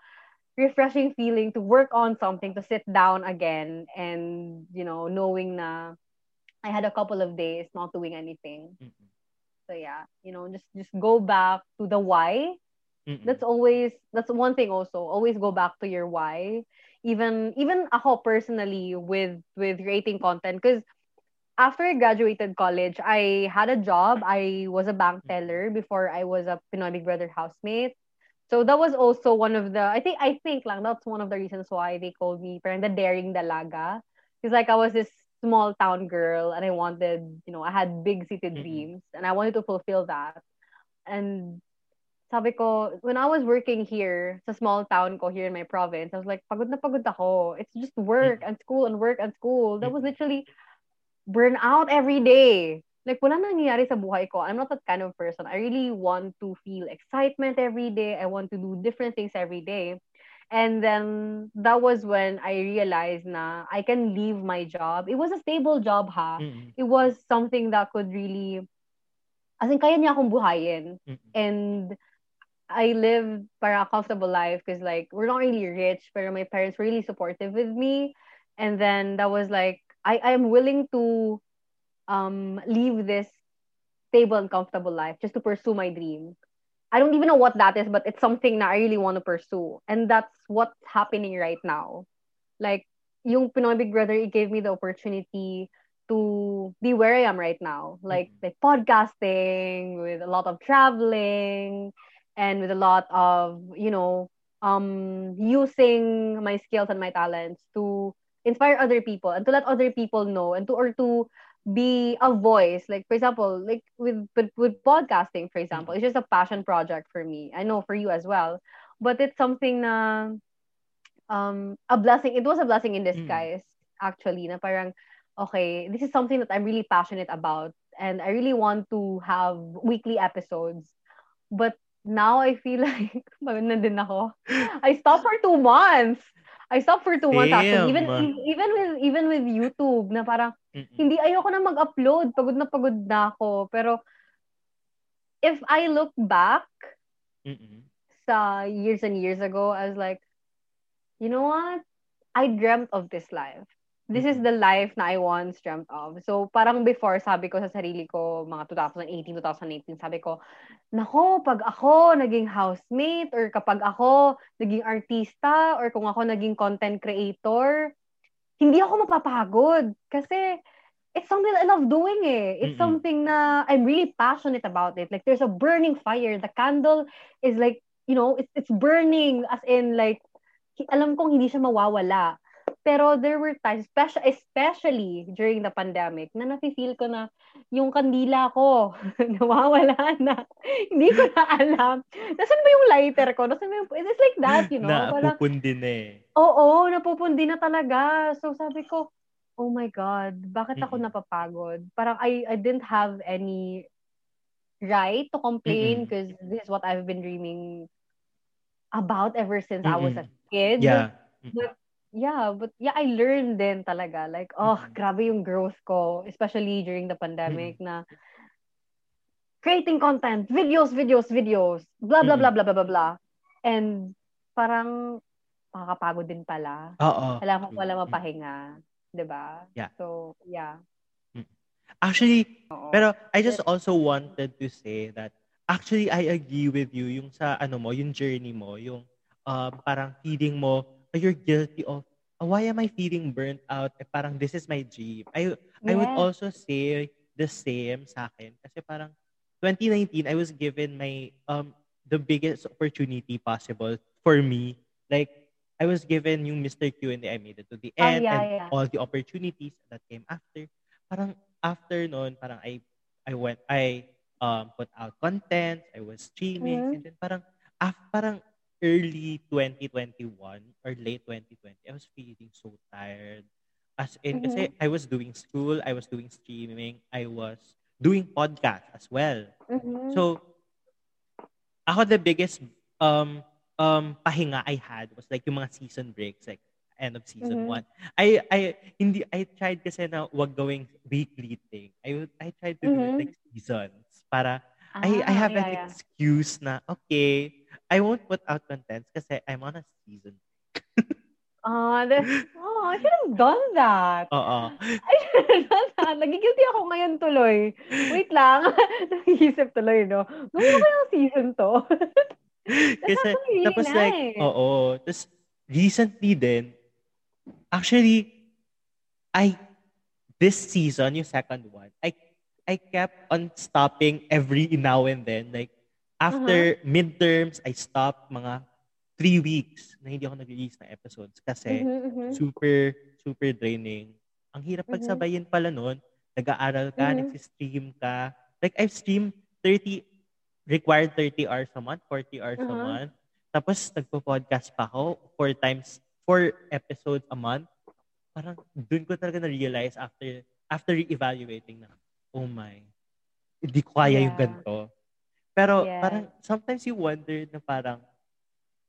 Speaker 2: refreshing feeling to work on something, to sit down again, and, you know, knowing na I had a couple of days not doing anything. Mm-hmm. So yeah, you know, just just go back to the why. Mm-hmm. That's always that's one thing also. Always go back to your why. Even even ako personally with with creating content because after I graduated college, I had a job. I was a bank teller before I was a Pinoy Big Brother housemate. So that was also one of the I think I think lang that's one of the reasons why they called me parang the daring dalaga. Because like I was this small town girl and I wanted, you know, I had big city mm-hmm. dreams and I wanted to fulfill that. And sabi ko, when I was working here sa small town ko here in my province, I was like, pagod na pagod ako. It's just work mm-hmm. and school and work and school. That was mm-hmm. Literally burnout every day. Like, wala nangyayari sa buhay ko. I'm not that kind of person. I really want to feel excitement every day. I want to do different things every day. And then, that was when I realized na I can leave my job. It was a stable job, ha? Mm-hmm. It was something that could really, as in, kaya niya akong buhayin. Mm-hmm. And I lived para a comfortable life because, like, we're not really rich, but my parents were really supportive with me. And then, that was like, I I am willing to um leave this stable and comfortable life just to pursue my dream. I don't even know what that is, but it's something that I really want to pursue. And that's what's happening right now. Like, yung Pinoy Big Brother, it gave me the opportunity to be where I am right now. Like, mm-hmm. like podcasting, with a lot of traveling, and with a lot of, you know, um, using my skills and my talents to inspire other people and to let other people know and to or to be a voice like for example like with with, with podcasting for example it's just a passion project for me. I know for you as well but it's something na um a blessing it was a blessing in disguise mm. actually na parang okay this is something that i'm really passionate about and i really want to have weekly episodes but now i feel like din ako. I stopped for two months I stopped for two Damn. months actually. Even, even with, even with YouTube, na parang, Mm-mm. hindi, ayoko na mag-upload. Pagod na pagod na ako. Pero, if I look back,
Speaker 1: Mm-mm.
Speaker 2: uh, years and years ago, I was like, you know what? I dreamt of this life. This is the life na I once dreamt of. So, parang before, sabi ko sa sarili ko, mga 2018, 2018, sabi ko, nako, pag ako naging housemate, or kapag ako naging artista, or kung ako naging content creator, hindi ako mapapagod. Kasi, it's something I love doing eh. It's Mm-mm. something na I'm really passionate about it. Like, there's a burning fire. The candle is like, you know, it's, it's burning as in like, alam kong hindi siya mawawala. Pero there were times, especially, especially during the pandemic, na nafe-feel ko na yung kandila ko, nawawala na. Hindi ko na alam. Nasaan ba yung lighter ko? Nasaan ba yung... It's like that, you know?
Speaker 1: Napupundi na eh.
Speaker 2: Oo, napupundi na talaga. So sabi ko, oh my God, bakit ako mm-hmm. napapagod? Parang I, I didn't have any right to complain because mm-hmm. this is what I've been dreaming about ever since mm-hmm. I was a kid.
Speaker 1: Yeah.
Speaker 2: But yeah, but yeah, I learned then talaga. Like, oh, mm-hmm. grabe yung growth ko, especially during the pandemic mm-hmm. na creating content, videos, videos, videos, blah, blah, mm-hmm. blah, blah, blah, blah, blah. And parang makakapagod din pala.
Speaker 1: Oo.
Speaker 2: Kailangan ko wala mapahinga. Diba?
Speaker 1: Yeah.
Speaker 2: So, yeah.
Speaker 1: Actually, Oo. pero I just also wanted to say that actually I agree with you yung sa ano mo, yung journey mo, yung um, parang feeling mo you're guilty of oh, why am I feeling burnt out? Eh, parang this is my dream. I I would also say the same sa akin kasi parang 2019 I was given my um the biggest opportunity possible for me. Like I was given yung Mr. Q and I made it to the oh, end
Speaker 2: oh, yeah,
Speaker 1: and
Speaker 2: yeah.
Speaker 1: all the opportunities that came after. Parang after noon, parang I I went I um put out content, I was streaming mm-hmm. and then parang af, parang early 2021 or late 2020, I was feeling so tired. As in, mm-hmm. kasi I was doing school, I was doing streaming, I was doing podcast as well.
Speaker 2: Mm-hmm.
Speaker 1: So, ako the biggest um um pahinga I had was like yung mga season breaks, like end of season mm-hmm. one. I I hindi I tried kasi na wag going weekly thing. I I tried to do it mm-hmm. like seasons para ah, I I have yeah, an yeah. excuse na okay, I won't put out contents kasi I'm on a season.
Speaker 2: Ah, uh, oh, I should have done that.
Speaker 1: Oo.
Speaker 2: I should have done that. Nagigilty ako ngayon tuloy. Wait lang. Nag-iisip tuloy, no? Gawin ko yung season to.
Speaker 1: kasi, really tapos nice. like, oo. Tapos, recently din, actually, I, this season, yung second one, I, I kept on stopping every now and then. Like, After uh-huh. midterms, I stopped mga three weeks na hindi ako nag-release ng episodes kasi
Speaker 2: mm-hmm, mm-hmm.
Speaker 1: super, super draining. Ang hirap mm-hmm. pagsabayin pala noon. Nag-aaral ka, mm-hmm. nag-stream ka. Like, I've streamed 30, required 30 hours a month, 40 hours uh-huh. a month. Tapos, nagpo-podcast pa ako four times, four episodes a month. Parang, dun ko talaga na-realize after, after re-evaluating na, oh my, hindi ko kaya yeah. yung ganito. Pero yeah. parang sometimes you wonder na parang,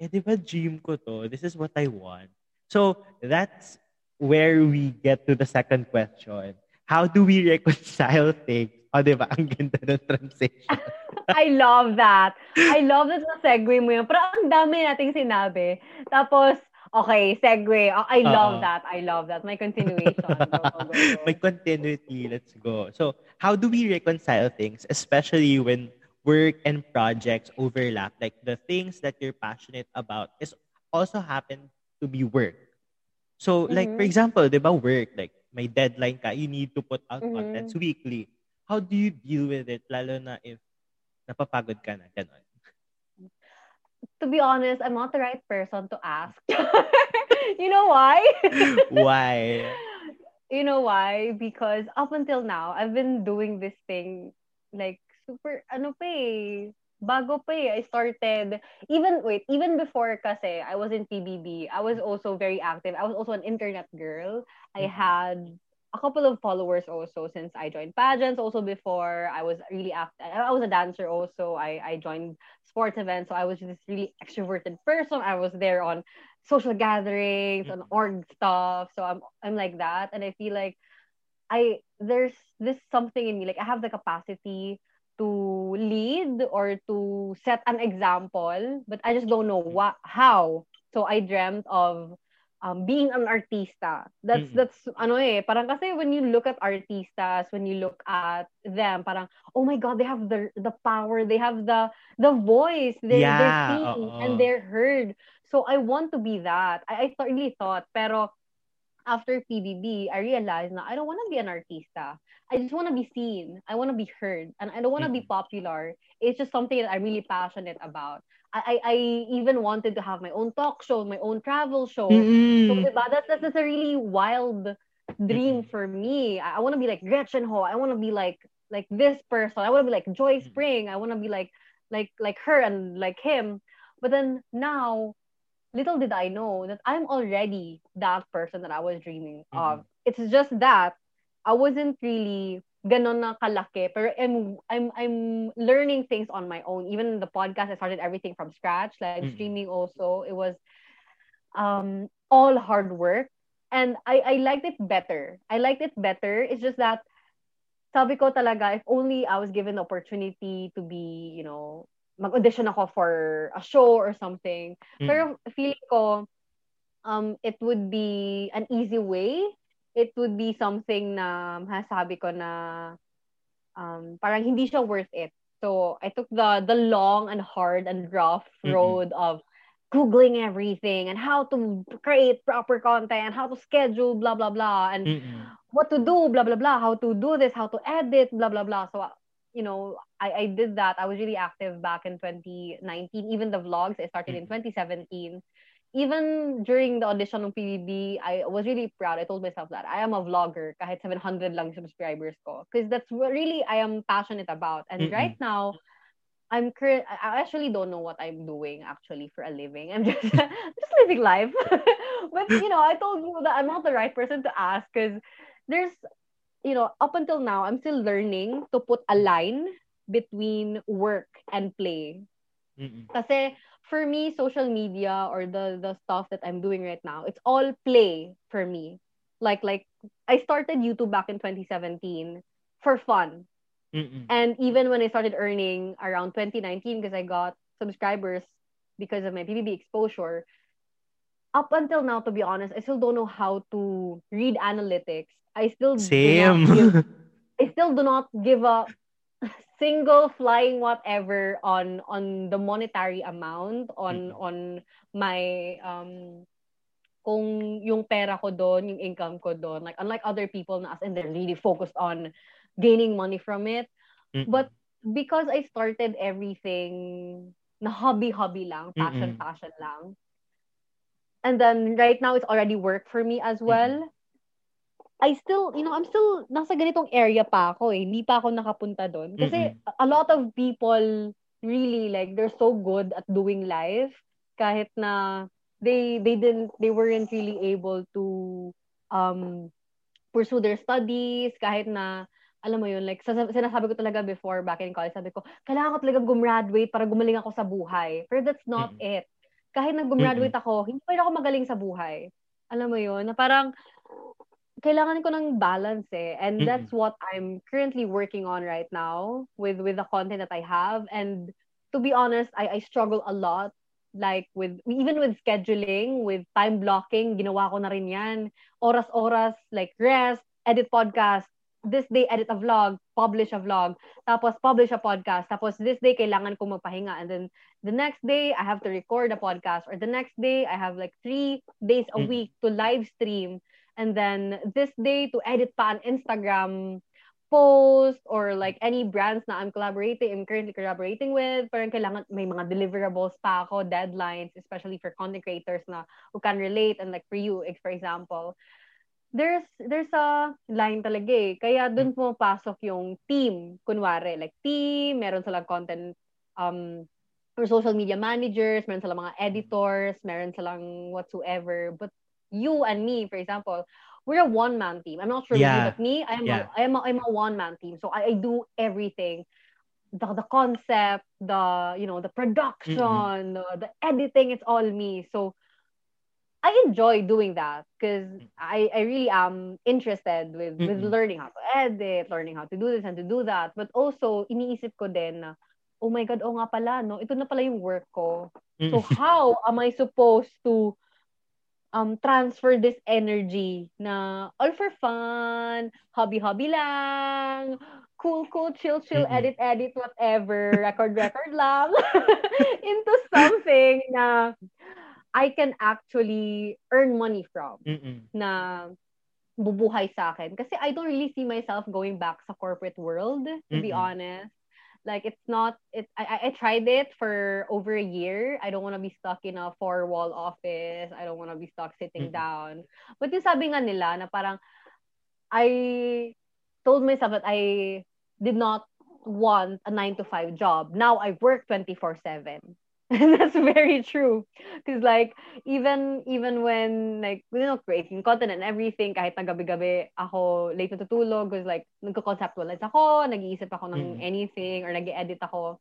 Speaker 1: eh di ba dream ko to? This is what I want. So that's where we get to the second question. How do we reconcile things? O, oh, di ba? Ang ganda ng transition.
Speaker 2: I love that. I love that na segue mo yun. Pero ang dami nating sinabi. Tapos, okay, segue. Oh, I love Uh-oh. that. I love that. My continuation. go, go, go.
Speaker 1: My continuity. Let's go. So, how do we reconcile things, especially when work and projects overlap. Like the things that you're passionate about is also happen to be work. So mm-hmm. like for mm-hmm. example, the work, like my deadline ka, you need to put out mm-hmm. contents weekly. How do you deal with it lalo na if napapagod ka na ganun?
Speaker 2: To be honest, I'm not the right person to ask. you know why?
Speaker 1: why?
Speaker 2: You know why? Because up until now, I've been doing this thing like super, ano pa eh, bago pa eh. I started, even, wait, even before kasi I was in PBB, I was also very active. I was also an internet girl. I mm-hmm. had a couple of followers also since I joined pageants also before. I was really active. I was a dancer also. I, I joined sports events. So I was this really extroverted person. I was there on social gatherings, on mm-hmm. org stuff. So I'm, I'm like that. And I feel like I, there's this something in me, like I have the capacity to lead or to set an example, but I just don't know what how. So I dreamt of um, being an artista. That's mm-hmm. that's ano eh, parang kasi when you look at artistas, when you look at them, parang oh my god, they have the the power, they have the the voice, they yeah, they're seen uh-oh. and they're heard. So I want to be that. I, I really thought, pero after PBB, I realized na I don't want to be an artista. I just want to be seen. I want to be heard. And I don't want to be mm. popular. It's just something that I'm really passionate about. I, I, I even wanted to have my own talk show, my own travel show. Mm-hmm. So diba, that's, that's, that's a really wild dream mm-hmm. for me. I, I want to be like Gretchen Ho. I want to be like like this person. I want to be like Joy mm-hmm. Spring. I want to be like like like her and like him. But then now little did I know that I'm already that person that I was dreaming mm-hmm. of. It's just that I wasn't really ganon na kalaki. Pero I'm, I'm, I'm learning things on my own. Even the podcast, I started everything from scratch. Like mm-hmm. streaming also, it was um, all hard work. And I, I liked it better. I liked it better. It's just that sabi ko talaga, if only I was given the opportunity to be, you know, mag-audition ako for a show or something. Mm. Pero feeling ko, um, it would be an easy way. It would be something na sabi ko na um, parang hindi siya worth it. So I took the the long and hard and rough road mm-hmm. of googling everything and how to create proper content, how to schedule, blah blah blah, and mm-hmm. what to do, blah blah blah, how to do this, how to edit, blah blah blah. So you know, I, I did that. I was really active back in 2019. Even the vlogs, I started in mm-hmm. 2017. Even during the audition of PBB, I was really proud. I told myself that I am a vlogger kahit 700 lang subscribers ko. Because that's what really I am passionate about. And mm-hmm. right now, I'm current. I actually don't know what I'm doing actually for a living. I'm just just living life. but you know, I told you that I'm not the right person to ask because there's you know, up until now, I'm still learning to put a line between work and play. Mm-mm. Kasi for me, social media or the the stuff that I'm doing right now, it's all play for me. Like like I started YouTube back in 2017 for fun. Mm-mm. And even when I started earning around 2019 because I got subscribers because of my PBB exposure, up until now, to be honest, I still don't know how to read analytics I still
Speaker 1: same.
Speaker 2: Give, I still do not give a single flying whatever on on the monetary amount on mm-hmm. on my um kung yung pera ko doon, yung income ko doon. Like unlike other people na as in they're really focused on gaining money from it. Mm-hmm. But because I started everything na hobby-hobby lang, passion-passion mm-hmm. lang. And then right now it's already work for me as well. Mm-hmm. I still, you know, I'm still nasa ganitong area pa ako eh. Hindi pa ako nakapunta doon. Kasi mm-hmm. a lot of people really like they're so good at doing life kahit na they they didn't they weren't really able to um pursue their studies kahit na alam mo yun, like, sinasabi ko talaga before, back in college, sabi ko, kailangan ko talaga gumraduate para gumaling ako sa buhay. Pero that's not mm-hmm. it. Kahit nag gumraduate mm-hmm. ako, hindi pa rin ako magaling sa buhay. Alam mo yun, na parang, kailangan ko ng balance eh. And mm-hmm. that's what I'm currently working on right now with with the content that I have. And to be honest, I, I struggle a lot like with even with scheduling, with time blocking, ginawa ko na rin 'yan. Oras-oras like rest, edit podcast, this day edit a vlog, publish a vlog, tapos publish a podcast, tapos this day kailangan ko magpahinga and then the next day I have to record a podcast or the next day I have like three days a mm. week to live stream and then this day to edit pa an Instagram post or like any brands na I'm collaborating, I'm currently collaborating with, parang kailangan may mga deliverables pa ako, deadlines, especially for content creators na who can relate and like for you, for example, there's there's a line talaga eh. Kaya dun pumapasok yung team, kunwari, like team, meron silang content um or social media managers, meron silang mga editors, meron silang whatsoever. But you and me, for example, we're a one man team. I'm not sure yeah. you, but me, I'm yeah. a, I'm a, I'm a one man team. So I, I do everything. The, the concept, the you know, the production, mm-hmm. the, the editing, it's all me. So I enjoy doing that because I, I really am interested with with
Speaker 1: Mm-mm.
Speaker 2: learning how to edit, learning how to do this and to do that. But also, iniisip ko din na, oh my God, oh nga pala, no? Ito na pala yung work ko. So
Speaker 1: Mm.
Speaker 2: how am I supposed to um transfer this energy na all for fun, hobby-hobby lang, cool, cool, chill, chill,
Speaker 1: Mm-mm.
Speaker 2: edit, edit, whatever, record, record lang, into something na I can actually earn money from
Speaker 1: Mm-mm.
Speaker 2: na bubuhay sa akin. Kasi I don't really see myself going back sa corporate world, to be
Speaker 1: Mm-mm.
Speaker 2: honest. Like it's not it I I- tried it for over a year. I don't want to be stuck in a four wall office. I don't want to be stuck sitting
Speaker 1: Mm-mm.
Speaker 2: down. But yung sabi nga nila na parang I told myself that I did not want a 9 to 5 job. Now I work 24/7. That's very true. Cause like even even when like you know creating content and everything kahit na gabi-gabi ako late natutulog because like nagko-conceptualize ako, nag-iisip ako ng
Speaker 1: Mm.
Speaker 2: anything or nag-edit ako.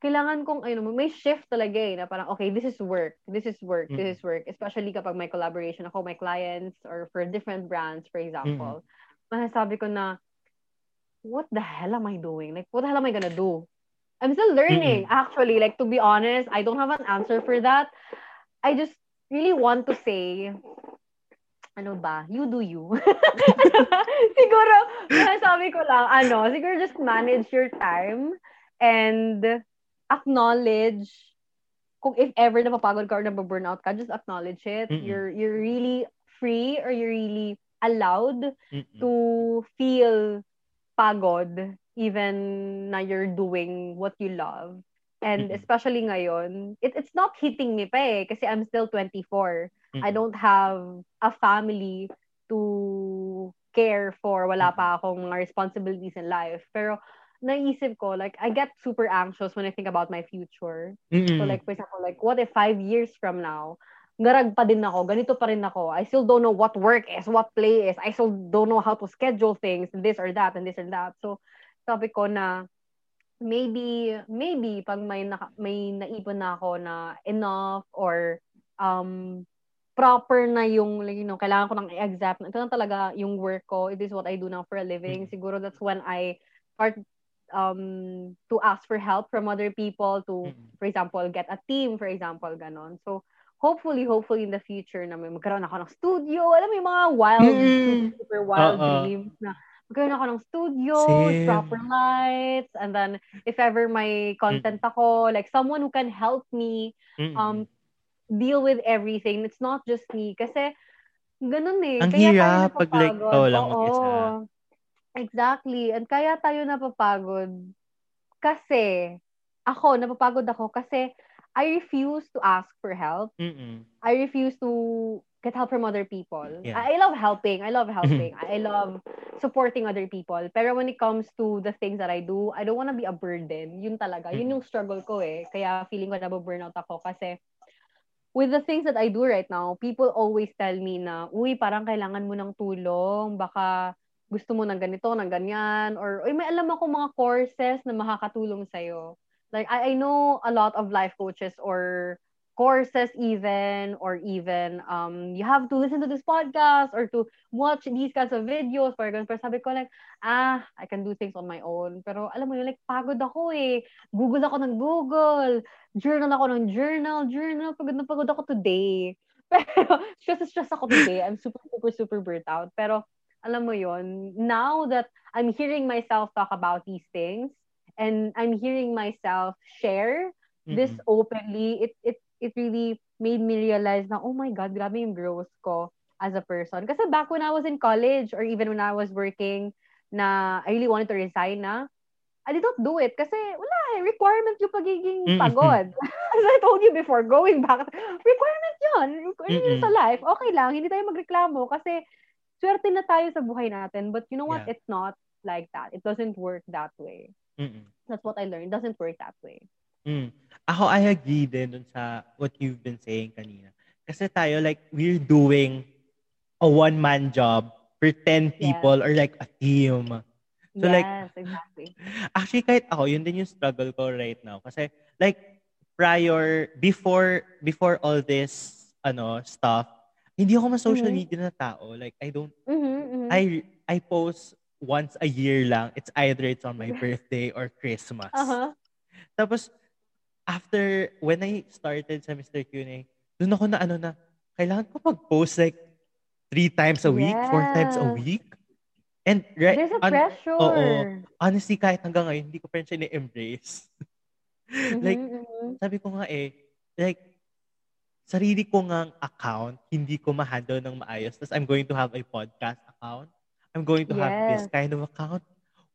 Speaker 2: Kailangan kong ayun may shift talaga eh na parang okay, this is work. This is work.
Speaker 1: Mm.
Speaker 2: This is work. Especially kapag may collaboration ako, my clients or for different brands for example. Masasabi ko na what the hell am I doing? Like what the hell am I gonna do? I'm still learning, actually. Like, to be honest, I don't have an answer for that. I just really want to say, ano ba, you do you. siguro, sabi ko lang, ano, siguro just manage your time and acknowledge kung if ever napapagod ka or nababurnout ka, just acknowledge it.
Speaker 1: Mm-mm.
Speaker 2: You're, you're really free or you're really allowed
Speaker 1: Mm-mm.
Speaker 2: to feel pagod even na you're doing what you love. And especially ngayon, it, it's not hitting me pa eh, kasi I'm still 24. I
Speaker 1: Mm-mm.
Speaker 2: don't have a family to care for. Wala pa akong mga responsibilities in life. Pero naisip ko, like, I get super anxious when I think about my future.
Speaker 1: Mm-mm.
Speaker 2: So like, for example, like, what if five years from now, ngarag pa din ako, ganito pa rin ako. I still don't know what work is, what play is. I still don't know how to schedule things, this or that, and this and that. So, sabi ko na, maybe, maybe, pag may, naka, may naipon na ako na enough or um, proper na yung, like, you know, kailangan ko ng na ito na talaga yung work ko. It is what I do now for a living.
Speaker 1: Mm.
Speaker 2: Siguro that's when I start um, to ask for help from other people to
Speaker 1: Mm-mm.
Speaker 2: for example, get a team, for example, ganon. So, hopefully, hopefully in the future na may magkaroon ako ng studio. Alam mo yung mga wild,
Speaker 1: Mm.
Speaker 2: super, wild
Speaker 1: Oo.
Speaker 2: dreams na magkaroon ako ng studio,
Speaker 1: Same.
Speaker 2: proper lights, and then if ever may content ako, like someone who can help me
Speaker 1: Mm-mm.
Speaker 2: um deal with everything. It's not just me. Kasi, ganun eh.
Speaker 1: Ang
Speaker 2: Kaya tayo
Speaker 1: hirap pag like, ikaw lang
Speaker 2: Oo.
Speaker 1: mag-isa.
Speaker 2: Exactly. And kaya tayo napapagod kasi ako, napapagod ako kasi I refuse to ask for help.
Speaker 1: Mm-mm.
Speaker 2: I refuse to get help from other people.
Speaker 1: Yeah.
Speaker 2: I, I love helping. I love helping. I love supporting other people. Pero when it comes to the things that I do, I don't want to be a burden. Yun talaga. Yun
Speaker 1: Mhm.
Speaker 2: yung struggle ko eh. Kaya feeling ko nababurnout ako kasi with the things that I do right now, people always tell me na, uy, parang kailangan mo ng tulong. Baka gusto mo ng ganito, ng ganyan. Or, uy, may alam ako mga courses na makakatulong sa'yo. Like, I, I know a lot of life coaches or courses even or even um you have to listen to this podcast or to watch these kinds of videos. For example sabi ko like ah I can do things on my own. Pero alam mo yun like pagod ako eh. Google ako ng google journal ako ng journal journal. Pagod na pagod ako today. Pero stress stress ako today. I'm super super super burnt out. Pero alam mo yon now that I'm hearing myself talk about these things and I'm hearing myself share this
Speaker 1: Mm-mm.
Speaker 2: openly, it it it really made me realize na, oh my God, grabe yung growth ko as a person. Kasi back when I was in college or even when I was working na I really wanted to resign na, I did not do it kasi wala eh, requirement yung pagiging pagod. As I told you before, going back, requirement yun. Requirement yun sa life. Okay lang, hindi tayo magreklamo kasi swerte na tayo sa buhay natin. But you know what?
Speaker 1: Yeah.
Speaker 2: It's not like that. It doesn't work that way.
Speaker 1: Mm-mm.
Speaker 2: That's what I learned. It doesn't work that way.
Speaker 1: Mm. Ako, I agree din dun sa what you've been saying kanina. Kasi tayo, like, we're doing a one-man job for 10 people or like a team. So,
Speaker 2: yes,
Speaker 1: like,
Speaker 2: exactly.
Speaker 1: Actually, kahit ako, yun din yung struggle ko right now. Kasi, like, prior, before, before all this ano, stuff, hindi ako ma-social
Speaker 2: Mhm.
Speaker 1: media na tao. Like, I don't,
Speaker 2: Mhm, mhm.
Speaker 1: I, I post once a year lang. It's either it's on my birthday or Christmas.
Speaker 2: Uh-huh.
Speaker 1: Tapos, after, when I started sa Mr. Q&A, doon ako na ano na, kailangan ko mag-post like three times a week, four times a
Speaker 2: Yes.
Speaker 1: week. And right,
Speaker 2: There's a
Speaker 1: un-
Speaker 2: pressure.
Speaker 1: oo. honestly, kahit hanggang ngayon, hindi ko pa rin siya na-embrace. like,
Speaker 2: Mhm, mhm.
Speaker 1: sabi ko nga eh, like, sarili ko ngang account, hindi ko ma-handle ng maayos. Tapos I'm going to have a podcast account. I'm going to have this kind of account.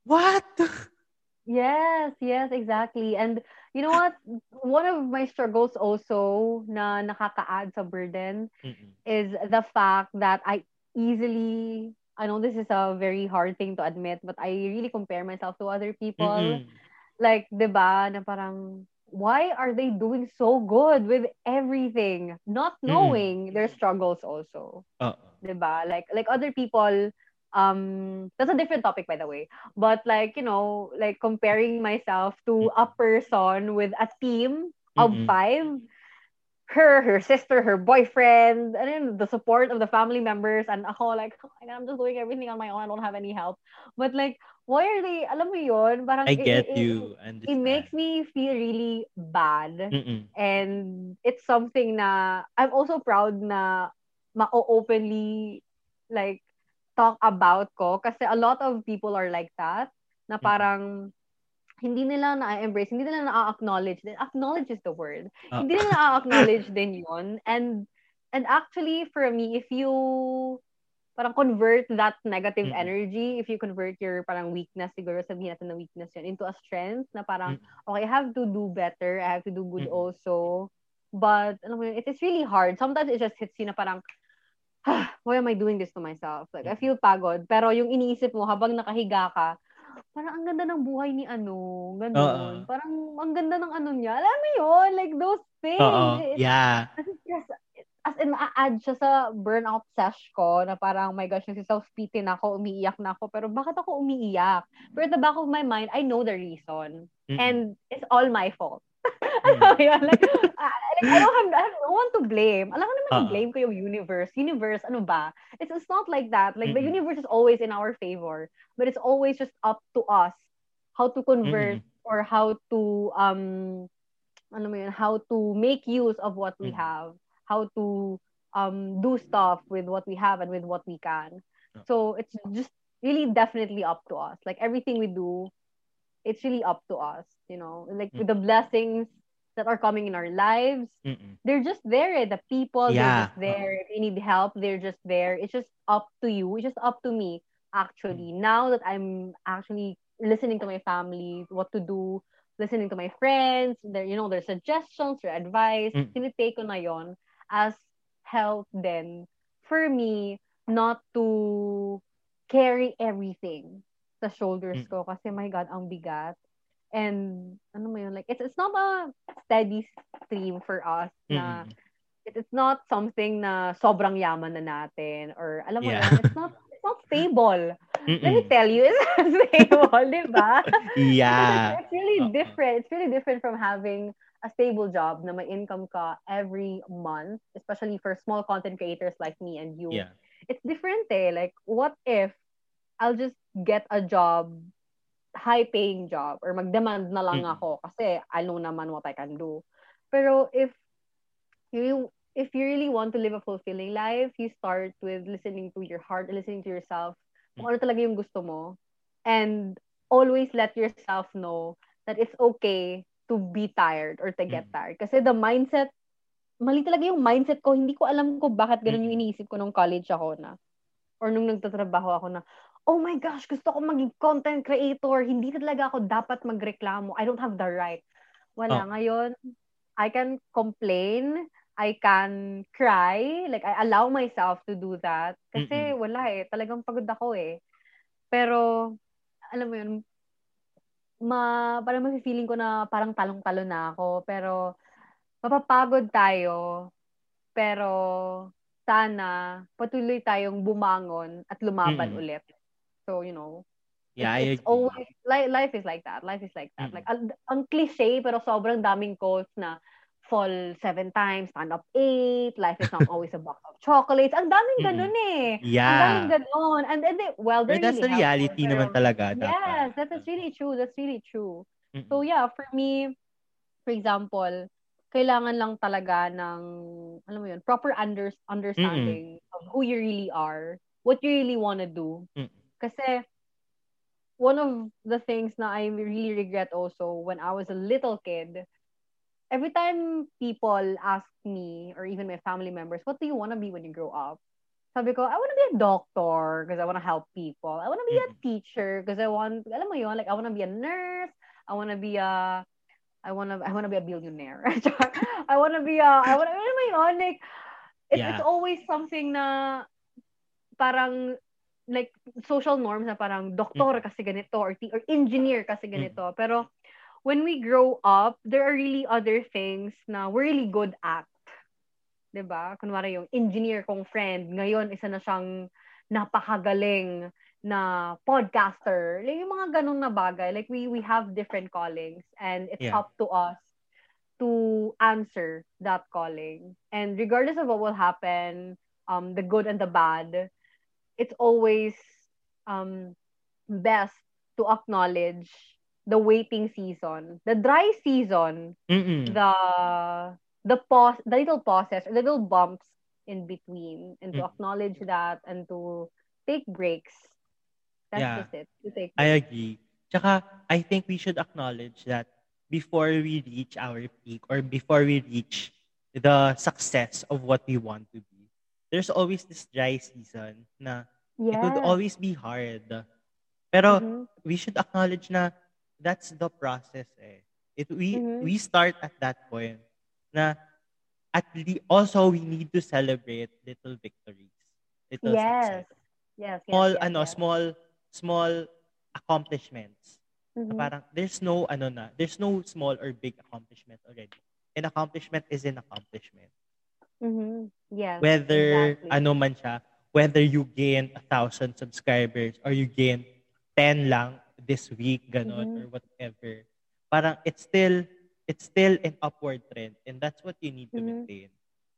Speaker 1: What?
Speaker 2: Yes, yes, exactly. And you know what? One of my struggles also na nakaka-add sa burden
Speaker 1: Mm-mm.
Speaker 2: is the fact that I easily, I know this is a very hard thing to admit, but I really compare myself to other people.
Speaker 1: Mm-mm.
Speaker 2: Like, 'di ba, na parang why are they doing so good with everything, not
Speaker 1: Mm-mm.
Speaker 2: knowing their struggles also.
Speaker 1: Uh-uh.
Speaker 2: 'di ba? Like like other people um that's a different topic by the way. But like, you know, like comparing myself to a person with a team of
Speaker 1: Mm-mm.
Speaker 2: five, her, her sister, her boyfriend, and then the support of the family members and ako like, oh God, I'm just doing everything on my own. I don't have any help. But like, why are they, alam mo yun, parang
Speaker 1: I
Speaker 2: it-
Speaker 1: get
Speaker 2: it-
Speaker 1: you.
Speaker 2: It, it makes me feel really bad
Speaker 1: Mm-mm.
Speaker 2: and it's something na I'm also proud na ma-openly like talk about ko kasi a lot of people are like that na parang hindi nila na-embrace, hindi nila na-acknowledge. Acknowledge is the word.
Speaker 1: Ah.
Speaker 2: Hindi nila na-acknowledge din yun. And and actually for me, if you parang convert that negative
Speaker 1: Mm-mm.
Speaker 2: energy, if you convert your parang weakness, siguro sabihin natin na weakness yun, into a strength na parang,
Speaker 1: Mm.
Speaker 2: okay, I have to do better, I have to do good
Speaker 1: Mm-mm.
Speaker 2: also. But, alam mo yun, it is really hard. Sometimes it just hits you na parang, ah, why am I doing this to myself? Like, I feel pagod. Pero yung iniisip mo, habang nakahiga ka, parang ang ganda ng buhay ni ano, ganun.
Speaker 1: Oo.
Speaker 2: Parang ang ganda ng ano niya. Alam mo yun? Like, those things. It-
Speaker 1: Yeah.
Speaker 2: as as in, a-add siya sa burnout sesh ko na parang, oh my gosh, nagsiself-pity na ako, umiiyak na ako. Pero bakit ako umiiyak? But at the back of my mind, I know the reason.
Speaker 1: Mm-mm.
Speaker 2: And it's all my fault.
Speaker 1: Mm.
Speaker 2: Alam mo yun? like, ah, like, I don't have, I have no one to blame. Alam ko naman
Speaker 1: Oo.
Speaker 2: i-blame ko yung universe. Universe, ano ba? It's, it's not like that. Like, the
Speaker 1: Mm-mm.
Speaker 2: universe is always in our favor. But it's always just up to us how to convert or how to, um, ano mo yun, how to make use of what we
Speaker 1: Mm.
Speaker 2: have. How to um, do stuff with what we have and with what we can. So it's just really definitely up to us. Like everything we do, it's really up to us, you know. Like with the blessings that are coming in our lives,
Speaker 1: Mm-mm.
Speaker 2: they're just there. The people, they're just there. If you need help, they're just there. It's just up to you. It's just up to me, actually. Now that I'm actually listening to my family, what to do, listening to my friends, their, you know, their suggestions, their advice,
Speaker 1: Mm.
Speaker 2: tinitake ko na yon as help then for me not to carry everything sa shoulders
Speaker 1: Mm.
Speaker 2: ko kasi my God, ang bigat. And ano mo yun, like, it's, it's not a steady stream for us na
Speaker 1: Mm-mm.
Speaker 2: it, it's not something na sobrang yaman na natin or alam mo
Speaker 1: Yeah.
Speaker 2: yun, it's not it's not stable. Let me tell you, it's not stable, di ba?
Speaker 1: Yeah.
Speaker 2: It's really
Speaker 1: Oo.
Speaker 2: different. It's really different from having a stable job na may income ka every month, especially for small content creators like me and you.
Speaker 1: Yeah.
Speaker 2: It's different eh. Like, what if I'll just get a job, high-paying job, or mag-demand na lang
Speaker 1: Mm.
Speaker 2: ako kasi I know naman what I can do. Pero if you if you really want to live a fulfilling life, you start with listening to your heart, listening to yourself, kung ano talaga yung gusto mo, and always let yourself know that it's okay to be tired or to get
Speaker 1: Mm.
Speaker 2: tired. Kasi the mindset, mali talaga yung mindset ko. Hindi ko alam ko bakit ganun yung
Speaker 1: Mm.
Speaker 2: iniisip ko nung college ako na, or nung nagtatrabaho ako na, oh my gosh, gusto ko maging content creator. Hindi talaga ako dapat magreklamo. I don't have the right. Wala.
Speaker 1: Oh.
Speaker 2: Ngayon, I can complain. I can cry. Like, I allow myself to do that. Kasi
Speaker 1: Mm-mm.
Speaker 2: wala eh. Talagang pagod ako eh. Pero, alam mo yun, ma, parang mafe-feeling ko na parang talong-talo na ako. Pero, mapapagod tayo. Pero, sana, patuloy tayong bumangon at lumaban
Speaker 1: Mm-mm.
Speaker 2: ulit. So, you know,
Speaker 1: Yeah,
Speaker 2: it's
Speaker 1: agree.
Speaker 2: always, li- life is like that. Life is like that.
Speaker 1: Mm-mm.
Speaker 2: Like, ang, ang cliche, pero sobrang daming quotes na, fall seven times, stand up eight, life is not always a box of chocolates. Ang daming ganun eh.
Speaker 1: Yeah.
Speaker 2: Ang daming ganun. And, and they, well, they're
Speaker 1: But that's
Speaker 2: really
Speaker 1: the reality
Speaker 2: helpful,
Speaker 1: naman talaga.
Speaker 2: Yes, that is really true. That's really true.
Speaker 1: Mm-mm.
Speaker 2: So yeah, for me, for example, kailangan lang talaga ng, alam mo yun, proper under, understanding of who you really are, what you really want to do.
Speaker 1: Mm.
Speaker 2: Kasi, one of the things na I really regret also when I was a little kid, every time people ask me, or even my family members, what do you want to be when you grow up? Sabi ko, I want to be a doctor because I want to help people. I want to be a
Speaker 1: Mm-mm.
Speaker 2: teacher because I want, alam mo yun, like I want to be a nurse. I want to be a, I want to, I want to be a billionaire. I want to be a, I want to, alam mo yun, like, it's,
Speaker 1: Yeah.
Speaker 2: it's always something na parang like social norms na parang doktor kasi ganito or, or engineer kasi ganito. Pero when we grow up, there are really other things na we're really good at. 'Di ba? Kunwari yung engineer kong friend, ngayon isa na siyang napakagaling na podcaster. Like, yung mga ganong na bagay. Like, we we have different callings and it's
Speaker 1: Yeah.
Speaker 2: up to us to answer that calling. And regardless of what will happen, um, the good and the bad, it's always um, best to acknowledge the waiting season, the dry season,
Speaker 1: Mm-mm.
Speaker 2: the the pause, the little pauses, or the little bumps in between, and to
Speaker 1: Mm.
Speaker 2: acknowledge that and to take breaks. That's
Speaker 1: Yeah.
Speaker 2: just it. To take
Speaker 1: I agree. Tsaka, I think we should acknowledge that before we reach our peak or before we reach the success of what we want to be, there's always this dry season na it would always be hard. Pero
Speaker 2: Mhm.
Speaker 1: we should acknowledge na that's the process eh. It, we,
Speaker 2: Mhm.
Speaker 1: we start at that point na at also we need to celebrate little victories. Little
Speaker 2: Yes.
Speaker 1: success.
Speaker 2: Yes. yes,
Speaker 1: Small,
Speaker 2: yes,
Speaker 1: ano,
Speaker 2: yes.
Speaker 1: small, small accomplishments. Na
Speaker 2: Mhm.
Speaker 1: Parang there's no ano na, there's no small or big accomplishment already. An accomplishment is an accomplishment.
Speaker 2: Mhm. Yes.
Speaker 1: Whether
Speaker 2: exactly.
Speaker 1: ano man siya, whether you gain a thousand subscribers or you gain 10 lang this week, ganon,
Speaker 2: Mhm.
Speaker 1: or whatever. Parang it's still, it's still an upward trend and that's what you need to
Speaker 2: Mhm.
Speaker 1: maintain.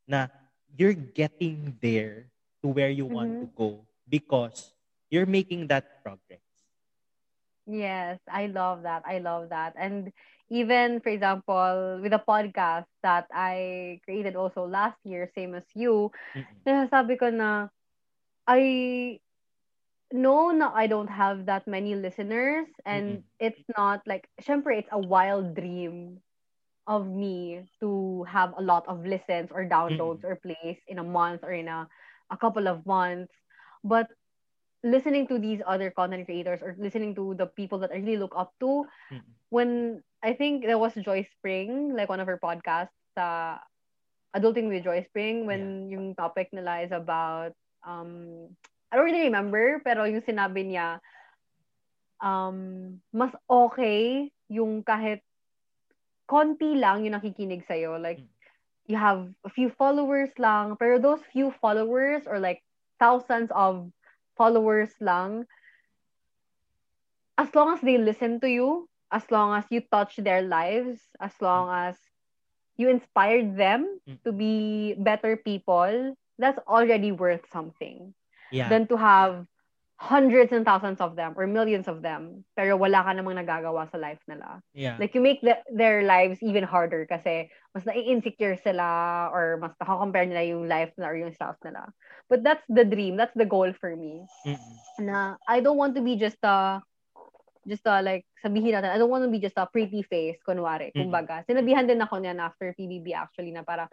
Speaker 1: Na you're getting there to where you want to
Speaker 2: Mhm.
Speaker 1: go because you're making that progress.
Speaker 2: Yes, I love that. I love that. And even, for example, with a podcast that I created also last year, same as you, nasasabi ko na I know na I don't have that many listeners and it's not like, syempre, it's a wild dream of me to have a lot of listens or downloads or plays in a month or in a, a couple of months. But listening to these other content creators or listening to the people that I really look up to, when I think there was Joy Spring, like one of her podcasts, sa Adulting with Joy Spring, when yung topic nila is about, um, I don't really remember, pero yung sinabi niya, um, mas okay yung kahit konti lang yung nakikinig sa'yo. Like,
Speaker 1: Mm.
Speaker 2: you have a few followers lang, pero those few followers or like thousands of followers lang, as long as they listen to you, as long as you touch their lives, as long as you inspired them
Speaker 1: Mm.
Speaker 2: to be better people, that's already worth something.
Speaker 1: Yeah.
Speaker 2: Than to have hundreds and thousands of them or millions of them, pero wala ka namang nagagawa sa life nila.
Speaker 1: yeah.
Speaker 2: Like, you make the, their lives even harder kasi mas nai-insecure sila or mas nakakompare nila yung life nila or yung self nila. But that's the dream. That's the goal for me.
Speaker 1: Mm-mm.
Speaker 2: Na I don't want to be just a just a, like, sabihin natin, I don't want to be just a pretty face, kunwari,
Speaker 1: Mm-mm.
Speaker 2: kumbaga. Sinabihan din ako niyan after PBB actually na parang,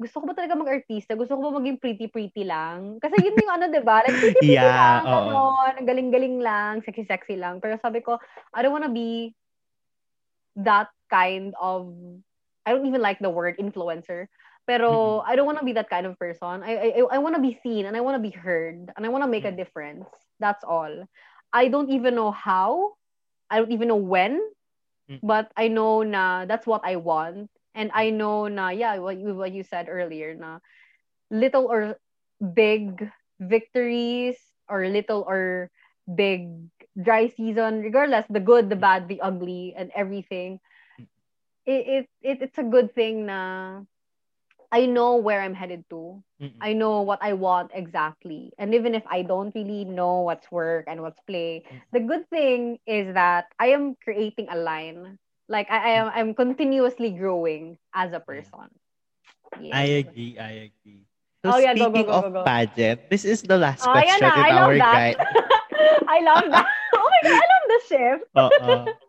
Speaker 2: gusto ko ba talaga mag-artista? Gusto ko ba maging pretty-pretty lang? Kasi yun yung ano, di ba? Like, pretty-pretty
Speaker 1: Yeah,
Speaker 2: lang, ganon, ang galing-galing lang, sexy-sexy lang. Pero sabi ko, I don't wanna be that kind of, I don't even like the word influencer. Pero I don't wanna be that kind of person. I I, I wanna be seen and I wanna be heard and I wanna make a difference. That's all. I don't even know how. I don't even know when.
Speaker 1: Mm.
Speaker 2: But I know na that's what I want. And I know na, yeah, what you, what you said earlier na little or big victories or little or big dry season, regardless, the good, the bad, the ugly, and everything, it, it, it it's a good thing na I know where I'm headed to.
Speaker 1: Mm-mm.
Speaker 2: I know what I want exactly. And even if I don't really know what's work and what's play,
Speaker 1: Mm.
Speaker 2: the good thing is that I am creating a line. Like I, I am I'm continuously growing as a person. Yes.
Speaker 1: I agree. I agree. So
Speaker 2: Oh, yeah, go, go, go,
Speaker 1: of
Speaker 2: go, go.
Speaker 1: pageant, this is the last
Speaker 2: Oh,
Speaker 1: question
Speaker 2: na.
Speaker 1: in
Speaker 2: I love
Speaker 1: our
Speaker 2: that.
Speaker 1: guide.
Speaker 2: I love that. Oh my god, I love the shift.
Speaker 1: Oo.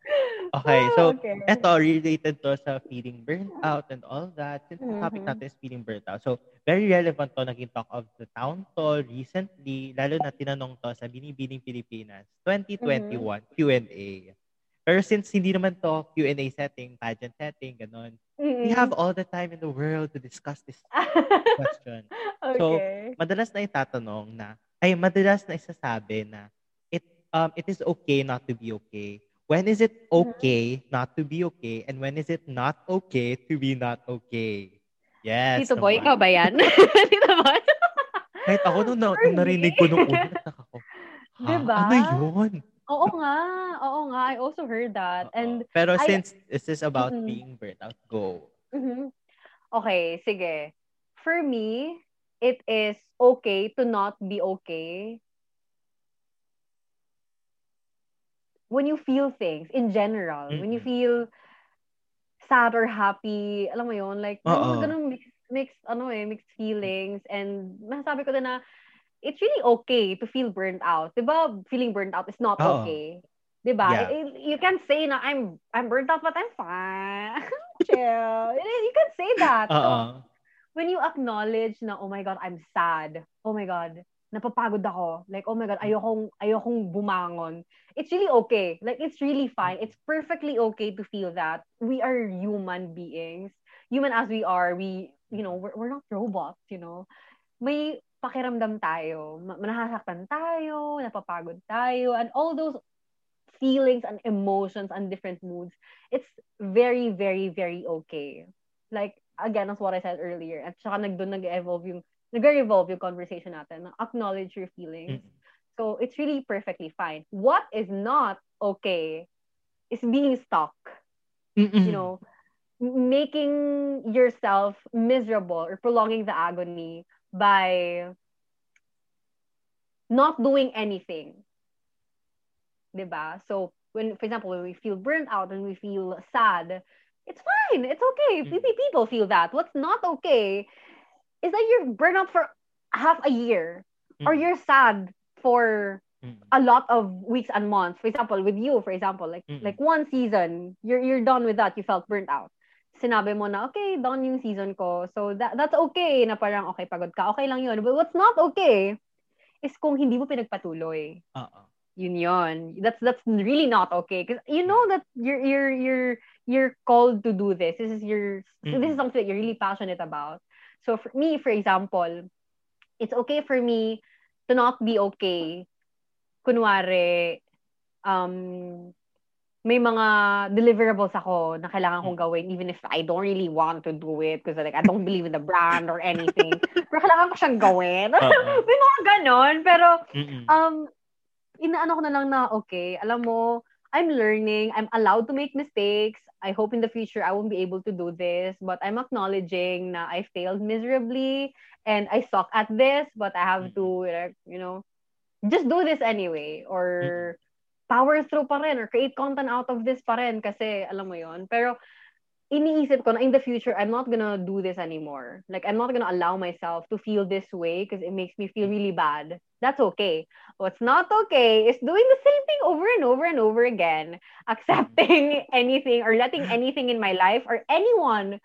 Speaker 1: Okay, so
Speaker 2: Oh, okay.
Speaker 1: Related to sa feeling burnt out and all that. Since the topic natin is feeling burnt out. So, very relevant to, naging talk of the town to recently, lalo na tinanong to sa Binibining Pilipinas, 2021 Q&A. Pero since hindi naman to Q&A setting, pageant setting, ganun, we
Speaker 2: Mm-mm.
Speaker 1: have all the time in the world to discuss this question. So,
Speaker 2: okay.
Speaker 1: Madalas na itatanong na, ay madalas na isasabi na, it, um, it is okay not to be okay. When is it okay not to be okay? And when is it not okay to be not okay? Yes.
Speaker 2: Tito Boy, ikaw ba yan? Tito Boy?
Speaker 1: Kahit ako nung, na, nung narinig ko nung una, nagtaka ko. Ha?
Speaker 2: Diba?
Speaker 1: Ano yun?
Speaker 2: Oo nga. Oo nga. I also heard that.
Speaker 1: Oo.
Speaker 2: And
Speaker 1: Pero
Speaker 2: I-
Speaker 1: since this is about
Speaker 2: Mm-mm.
Speaker 1: being burnt out, go.
Speaker 2: Mhm. Okay, sige. For me, it is okay to not be okay when you feel things in general. When you feel sad or happy, alam mo yun, like,
Speaker 1: Oo.
Speaker 2: ganun, mixed, mixed, ano eh, mixed feelings. And masasabi ko din na, it's really okay to feel burnt out. Diba, feeling burnt out is not
Speaker 1: Oo.
Speaker 2: okay. Diba?
Speaker 1: Yeah.
Speaker 2: You can say na, I'm, I'm burnt out, but I'm fine. Chill. You can say that. So,
Speaker 1: Oo.
Speaker 2: when you acknowledge na, oh my God, I'm sad. Oh my God, napapagod ako. Like, oh my God, ayokong, ayokong bumangon. It's really okay. Like, it's really fine. It's perfectly okay to feel that. We are human beings. Human as we are, we, you know, we're, we're not robots, you know. May pakiramdam tayo. Ma- Nahasaktan tayo, napapagod tayo, and all those feelings and emotions and different moods. It's very, very, very okay. Like, again, as what I said earlier, at saka nag, doon nag-evolve yung, nag-revolve yung conversation natin, na acknowledge your feelings.
Speaker 1: Mm.
Speaker 2: So, it's really perfectly fine. What is not okay is being stuck,
Speaker 1: Mm-mm.
Speaker 2: you know, making yourself miserable or prolonging the agony by not doing anything. ba? So, when, for example, when we feel burnt out and we feel sad, it's fine. It's okay.
Speaker 1: Mm.
Speaker 2: Maybe people feel that. What's not okay is that you're burnt out for half a year or
Speaker 1: Mm.
Speaker 2: you're sad for
Speaker 1: Mm.
Speaker 2: a lot of weeks and months. For example, with you, for example, like
Speaker 1: Mm-mm.
Speaker 2: like one season, you're you're done with that. You felt burnt out. Sinabi mo na, okay, done yung season ko. So that that's okay na parang okay pagod ka. Okay lang yun. But what's not okay is kung hindi mo pinagpatuloy.
Speaker 1: Oo.
Speaker 2: Yun yun. That's that's really not okay because you know that you're you're you're you're called to do this. This is your this
Speaker 1: Mm.
Speaker 2: is something that you're really passionate about. So for me, for example, it's okay for me to not be okay. Kunwari, um, may mga deliverables ako na kailangan kong gawin even if I don't really want to do it because like I don't believe in the brand or anything. Pero kailangan ko siyang gawin.
Speaker 1: Oo.
Speaker 2: may mga ganon. Pero um, inaano ko na lang na, okay, alam mo, I'm learning. I'm allowed to make mistakes. I hope in the future I won't be able to do this, but I'm acknowledging na I failed miserably and I suck at this, but I have to, mm-hmm. you know, just do this anyway or mm-hmm. power through pa rin or create content out of this pa rin kasi alam mo yon pero iniisip ko na in the future I'm not gonna do this anymore. Like I'm not gonna allow myself to feel this way because it makes me feel really bad. That's okay. What's not okay is doing the same thing over and over and over again accepting anything or letting anything in my life or anyone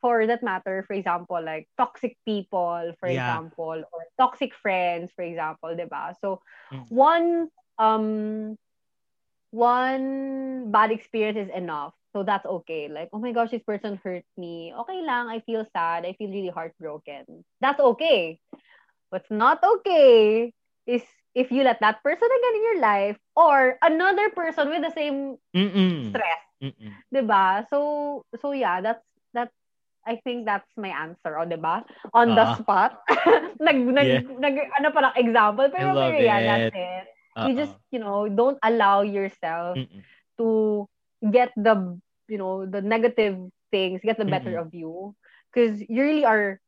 Speaker 2: for that matter for example like toxic people for
Speaker 1: Yeah.
Speaker 2: example or toxic friends for example diba so
Speaker 1: Mm.
Speaker 2: one um one bad experience is enough so that's okay like oh my gosh this person hurt me okay lang i feel sad i feel really heartbroken that's okay what's not okay is if you let that person again in your life or another person with the same
Speaker 1: Mm-mm.
Speaker 2: stress
Speaker 1: Mm-mm.
Speaker 2: 'Diba? So so yeah, that's that's I think that's my answer, oh, 'di ba? On the
Speaker 1: Ah.
Speaker 2: spot. nag nag,
Speaker 1: Yeah.
Speaker 2: nag ano pa lang example pero
Speaker 1: love
Speaker 2: pero
Speaker 1: it.
Speaker 2: that's it. You just, you know, don't allow yourself
Speaker 1: Mm-mm.
Speaker 2: to get the you know, the negative things get the better
Speaker 1: Mm-mm.
Speaker 2: of you. Because you really are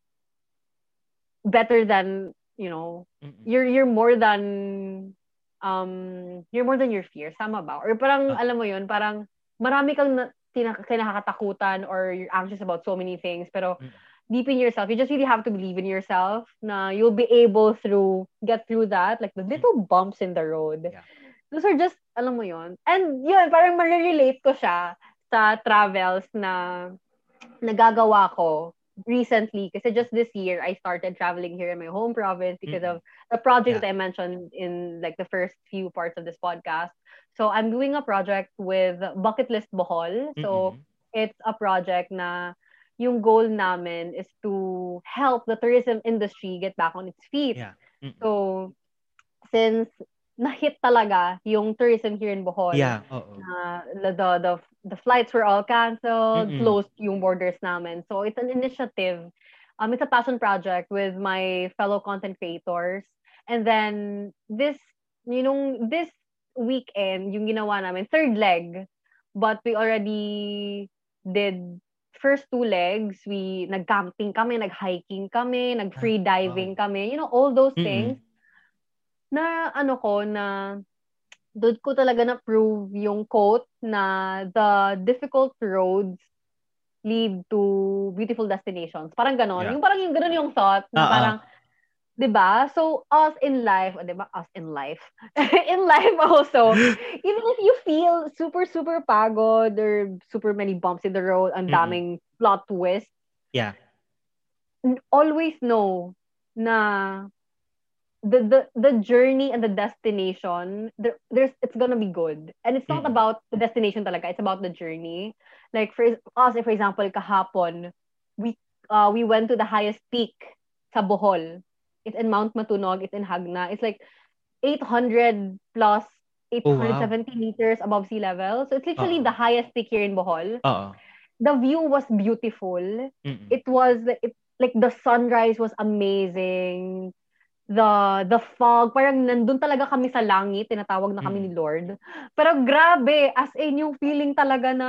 Speaker 2: better than, you know,
Speaker 1: Mm-mm.
Speaker 2: you're you're more than um you're more than your fears tama ba or parang
Speaker 1: Ah.
Speaker 2: alam mo yun parang marami kang na, tina, kinakatakutan or you're anxious about so many things pero
Speaker 1: Mm.
Speaker 2: deep in yourself you just really have to believe in yourself na you'll be able through get through that like the little bumps in the road
Speaker 1: Yeah.
Speaker 2: those are just alam mo yun and yun parang ma-relate ko siya sa travels na nagagawa ko recently kasi just this year I started traveling here in my home province because
Speaker 1: Mm-mm.
Speaker 2: of the project
Speaker 1: Yeah.
Speaker 2: that I mentioned in like the first few parts of this podcast. So I'm doing a project with Bucket List Bohol. So
Speaker 1: Mm-mm.
Speaker 2: it's a project na yung goal namin is to help the tourism industry get back on its feet.
Speaker 1: Yeah. Mm-mm.
Speaker 2: So since na-hit talaga yung tourism here in Bohol,
Speaker 1: Yeah, oo.
Speaker 2: uh, the, the the the flights were all canceled,
Speaker 1: Mm-mm.
Speaker 2: closed yung borders namin. So it's an initiative. Um, it's a passion project with my fellow content creators. And then this, you know, this weekend, yung ginawa namin, third leg, but we already did first two legs. We nag-camping kami, nag-hiking kami, nag-free diving kami, you know, all those
Speaker 1: Mm-mm.
Speaker 2: Na ano ko na doon ko talaga na prove yung quote na the difficult roads lead to beautiful destinations. Parang ganon.
Speaker 1: Yeah.
Speaker 2: Yung parang yung ganon yung thought na
Speaker 1: ah.
Speaker 2: parang 'di ba? So us in life, 'di ba? Us in life. in life also, even if you feel super super pagod or super many bumps in the road, ang daming plot twist,
Speaker 1: Yeah.
Speaker 2: always know na the the the journey and the destination there, there's it's gonna be good and it's not
Speaker 1: Mm.
Speaker 2: about the destination talaga it's about the journey like for us for example kahapon we uh we went to the highest peak sa Bohol it's in Mount Matunog it's in Hagna it's like 800 plus
Speaker 1: Oh, wow.
Speaker 2: 870 meters above sea level so it's literally
Speaker 1: Uh-oh.
Speaker 2: the highest peak here in Bohol
Speaker 1: Oo.
Speaker 2: the view was beautiful
Speaker 1: Mm-mm.
Speaker 2: it was it, like the sunrise was amazing the the fog parang nandun talaga kami sa langit tinatawag na kami
Speaker 1: Mm.
Speaker 2: ni Lord pero grabe as in yung feeling talaga na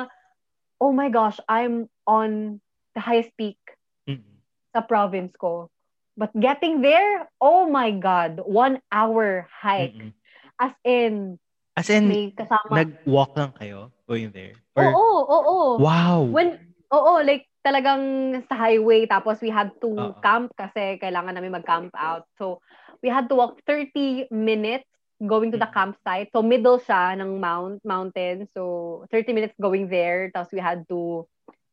Speaker 2: oh my gosh I'm on the highest peak
Speaker 1: Mm-mm.
Speaker 2: sa province ko but getting there oh my god one hour hike
Speaker 1: Mm-mm.
Speaker 2: as in
Speaker 1: As in,
Speaker 2: may kasama
Speaker 1: nag-walk lang kayo going there?
Speaker 2: oo
Speaker 1: Or,
Speaker 2: oo oo
Speaker 1: wow!
Speaker 2: When, oo, like, talagang sa highway, tapos we had to
Speaker 1: Oo.
Speaker 2: camp kasi kailangan namin mag-camp out. So, we had to walk 30 minutes going to the
Speaker 1: Mm.
Speaker 2: campsite. So, middle siya ng mount, mountain. So, 30 minutes going there. Tapos, we had to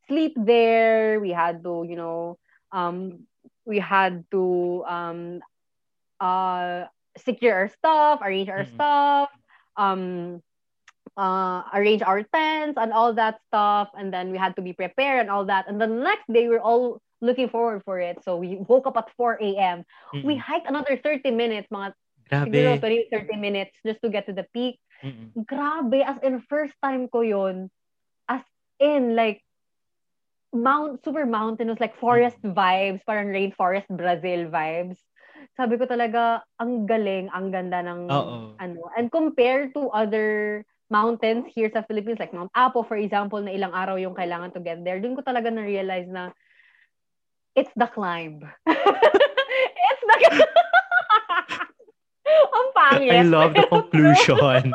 Speaker 2: sleep there. We had to, you know, um, we had to um, uh, secure our stuff, arrange our
Speaker 1: Mm-mm.
Speaker 2: stuff, um, uh, arrange our tents and all that stuff. And then we had to be prepared and all that. And the next day, we are all looking forward for it. So we woke up at 4 a.m. We
Speaker 1: Mm-mm.
Speaker 2: hiked another 30 minutes, mga siguro
Speaker 1: Grabe.
Speaker 2: 20, 30 minutes just to get to the peak.
Speaker 1: Mm-mm.
Speaker 2: Grabe, as in first time ko yun. As in, like, mount, super mountainous, like forest vibes, parang rainforest Brazil vibes. Sabi ko talaga, ang galing, ang ganda ng,
Speaker 1: Oo.
Speaker 2: ano. And compared to other mountains here sa Philippines, like Mount Apo, for example, na ilang araw yung kailangan to get there, dun ko talaga na-realize na it's the climb. it's the Ang pangit.
Speaker 1: I love the conclusion.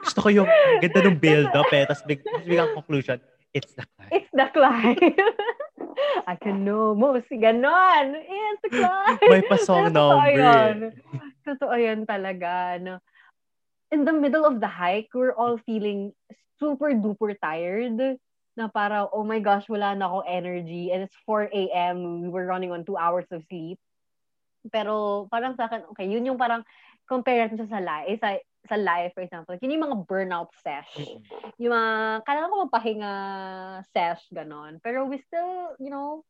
Speaker 1: Gusto ko yung ganda ng build-up eh. Tapos big, biglang conclusion, it's the climb.
Speaker 2: It's the climb. I can almost ganon. It's the climb.
Speaker 1: May pa-song
Speaker 2: totoo
Speaker 1: number.
Speaker 2: yun. Totoo yun talaga. No? In the middle of the hike, we're all feeling super duper tired. Na para, oh my gosh, wala na akong energy. And it's 4 a.m. We were running on two hours of sleep. Pero parang sa akin, okay, yun yung parang compare natin sa life, sa, sa life, for example. Yun yung mga burnout sesh yung mga, kailangan ko magpahinga sesh, ganon. Pero we still, you know,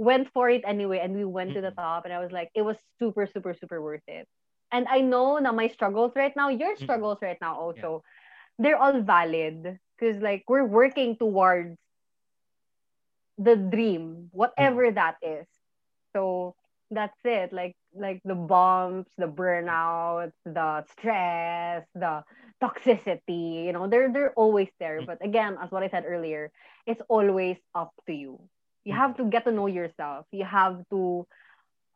Speaker 2: went for it anyway and we went to the
Speaker 1: Mm-mm.
Speaker 2: top and I was like, it was super, super, super worth it. And I know na my struggles right now, your
Speaker 1: Mm-mm.
Speaker 2: struggles right now also, they're all valid. Because like, we're working towards the dream, whatever mm. that is. So, that's it. Like like the bumps, the burnout, the stress, the toxicity, you know, they're they're always there. Mm. But again, as what I said earlier, it's always up to you. You mm. have to get to know yourself. You have to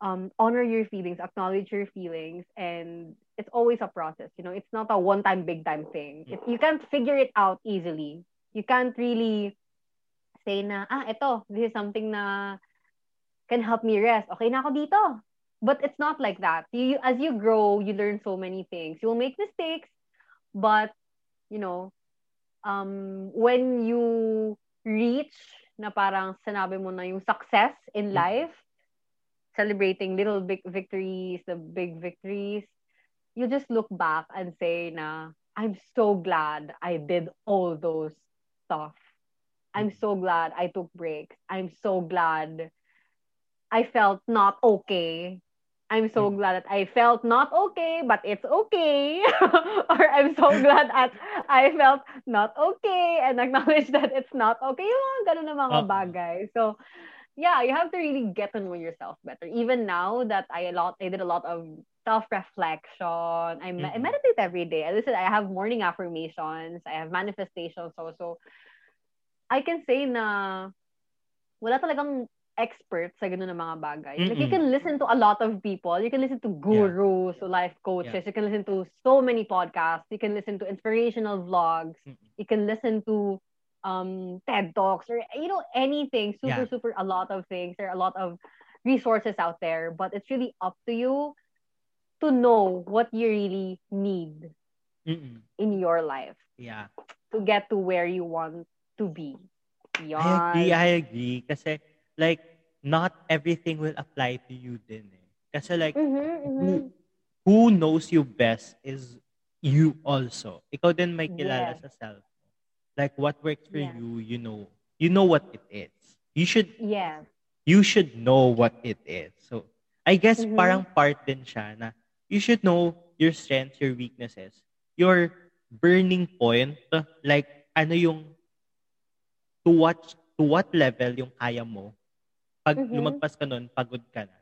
Speaker 2: um, honor your feelings, acknowledge your feelings, and it's always a process. You know, it's not a one-time, big-time thing. It, you can't figure it out easily. You can't really say na, ah, ito, this is something na can help me rest. Okay na ako dito. But it's not like that. You, as you grow, you learn so many things. You'll make mistakes, but, you know, um, when you reach na parang sinabi mo na yung success in mm. life, celebrating little big victories, the big victories, you just look back and say na, I'm so glad I did all those stuff. I'm mm. so glad I took breaks. I'm so glad I felt not okay. I'm so mm. glad that I felt not okay, but it's okay. or I'm so glad that I felt not okay and acknowledge that it's not okay. Yung mga ganun na mga uh bagay. So, yeah, you have to really get to know yourself better. Even now that I a lot, I did a lot of self-reflection. I, mm-hmm. I meditate every day. I listen, I have morning affirmations. I have manifestations also. I can say na wala talagang experts sa ganun ng mga bagay. Mm-mm. Like you can listen to a lot of people. You can listen to gurus, yeah. life coaches. Yeah. You can listen to so many podcasts. You can listen to inspirational vlogs. Mm-mm. You can listen to um TED Talks or you know anything. Super yeah. super a lot of things. There are a lot of resources out there, but it's really up to you to know what you really need Mm-mm. in your life.
Speaker 1: Yeah.
Speaker 2: To get to where you want to be.
Speaker 1: Yan. I agree, I agree. Kasi like not everything will apply to you din eh. Kasi like mm-hmm, mm-hmm. who, who knows you best is you also. Ikaw din may kilala yes. sa self. Like what works for yeah. you, you know. You know what it is. You should
Speaker 2: Yeah.
Speaker 1: You should know what it is. So I guess mm-hmm. parang part din siya na you should know your strengths, your weaknesses, your burning point, like ano yung to what to what level yung kaya mo pag mm-hmm. lumagpas ka nun, pagod ka na.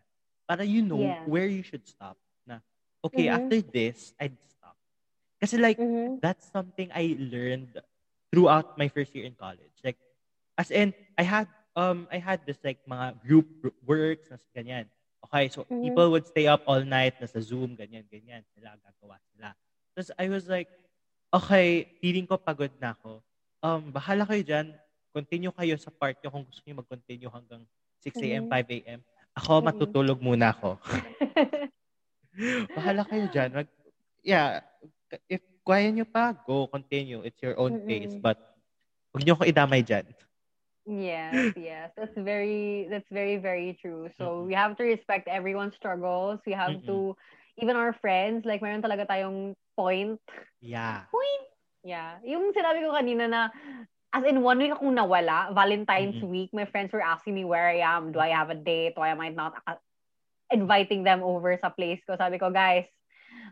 Speaker 1: Para you know yeah. where you should stop. Na, okay, mm-hmm. after this, I'd stop. Kasi like, mm-hmm. that's something I learned throughout my first year in college. Like, as in, I had, um, I had this like mga group works, na ganyan. Okay, so mm-hmm. people would stay up all night, nasa Zoom, ganyan, ganyan. Sila, gagawa sila. Tapos I was like, okay, feeling ko pagod na ako. Um, bahala kayo dyan. Continue kayo sa part nyo kung gusto niyo mag-continue hanggang 6 a.m., 5 a.m. Ako, matutulog muna ako. Bahala kayo dyan. Mag, yeah, if kaya nyo pa, go, continue. It's your own pace. But, huwag nyo ko idamay dyan.
Speaker 2: Yes, yes. That's very, that's very, very true. So, mm-hmm. we have to respect everyone's struggles. We have mm-hmm. to, even our friends, like, mayroon talaga tayong point.
Speaker 1: Yeah.
Speaker 2: Point. Yeah. Yung sinabi ko kanina na, as in one week akong nawala, Valentine's mm-hmm. week, my friends were asking me where I am, do I have a date, why am I not uh, inviting them over sa place ko. Sabi ko, guys,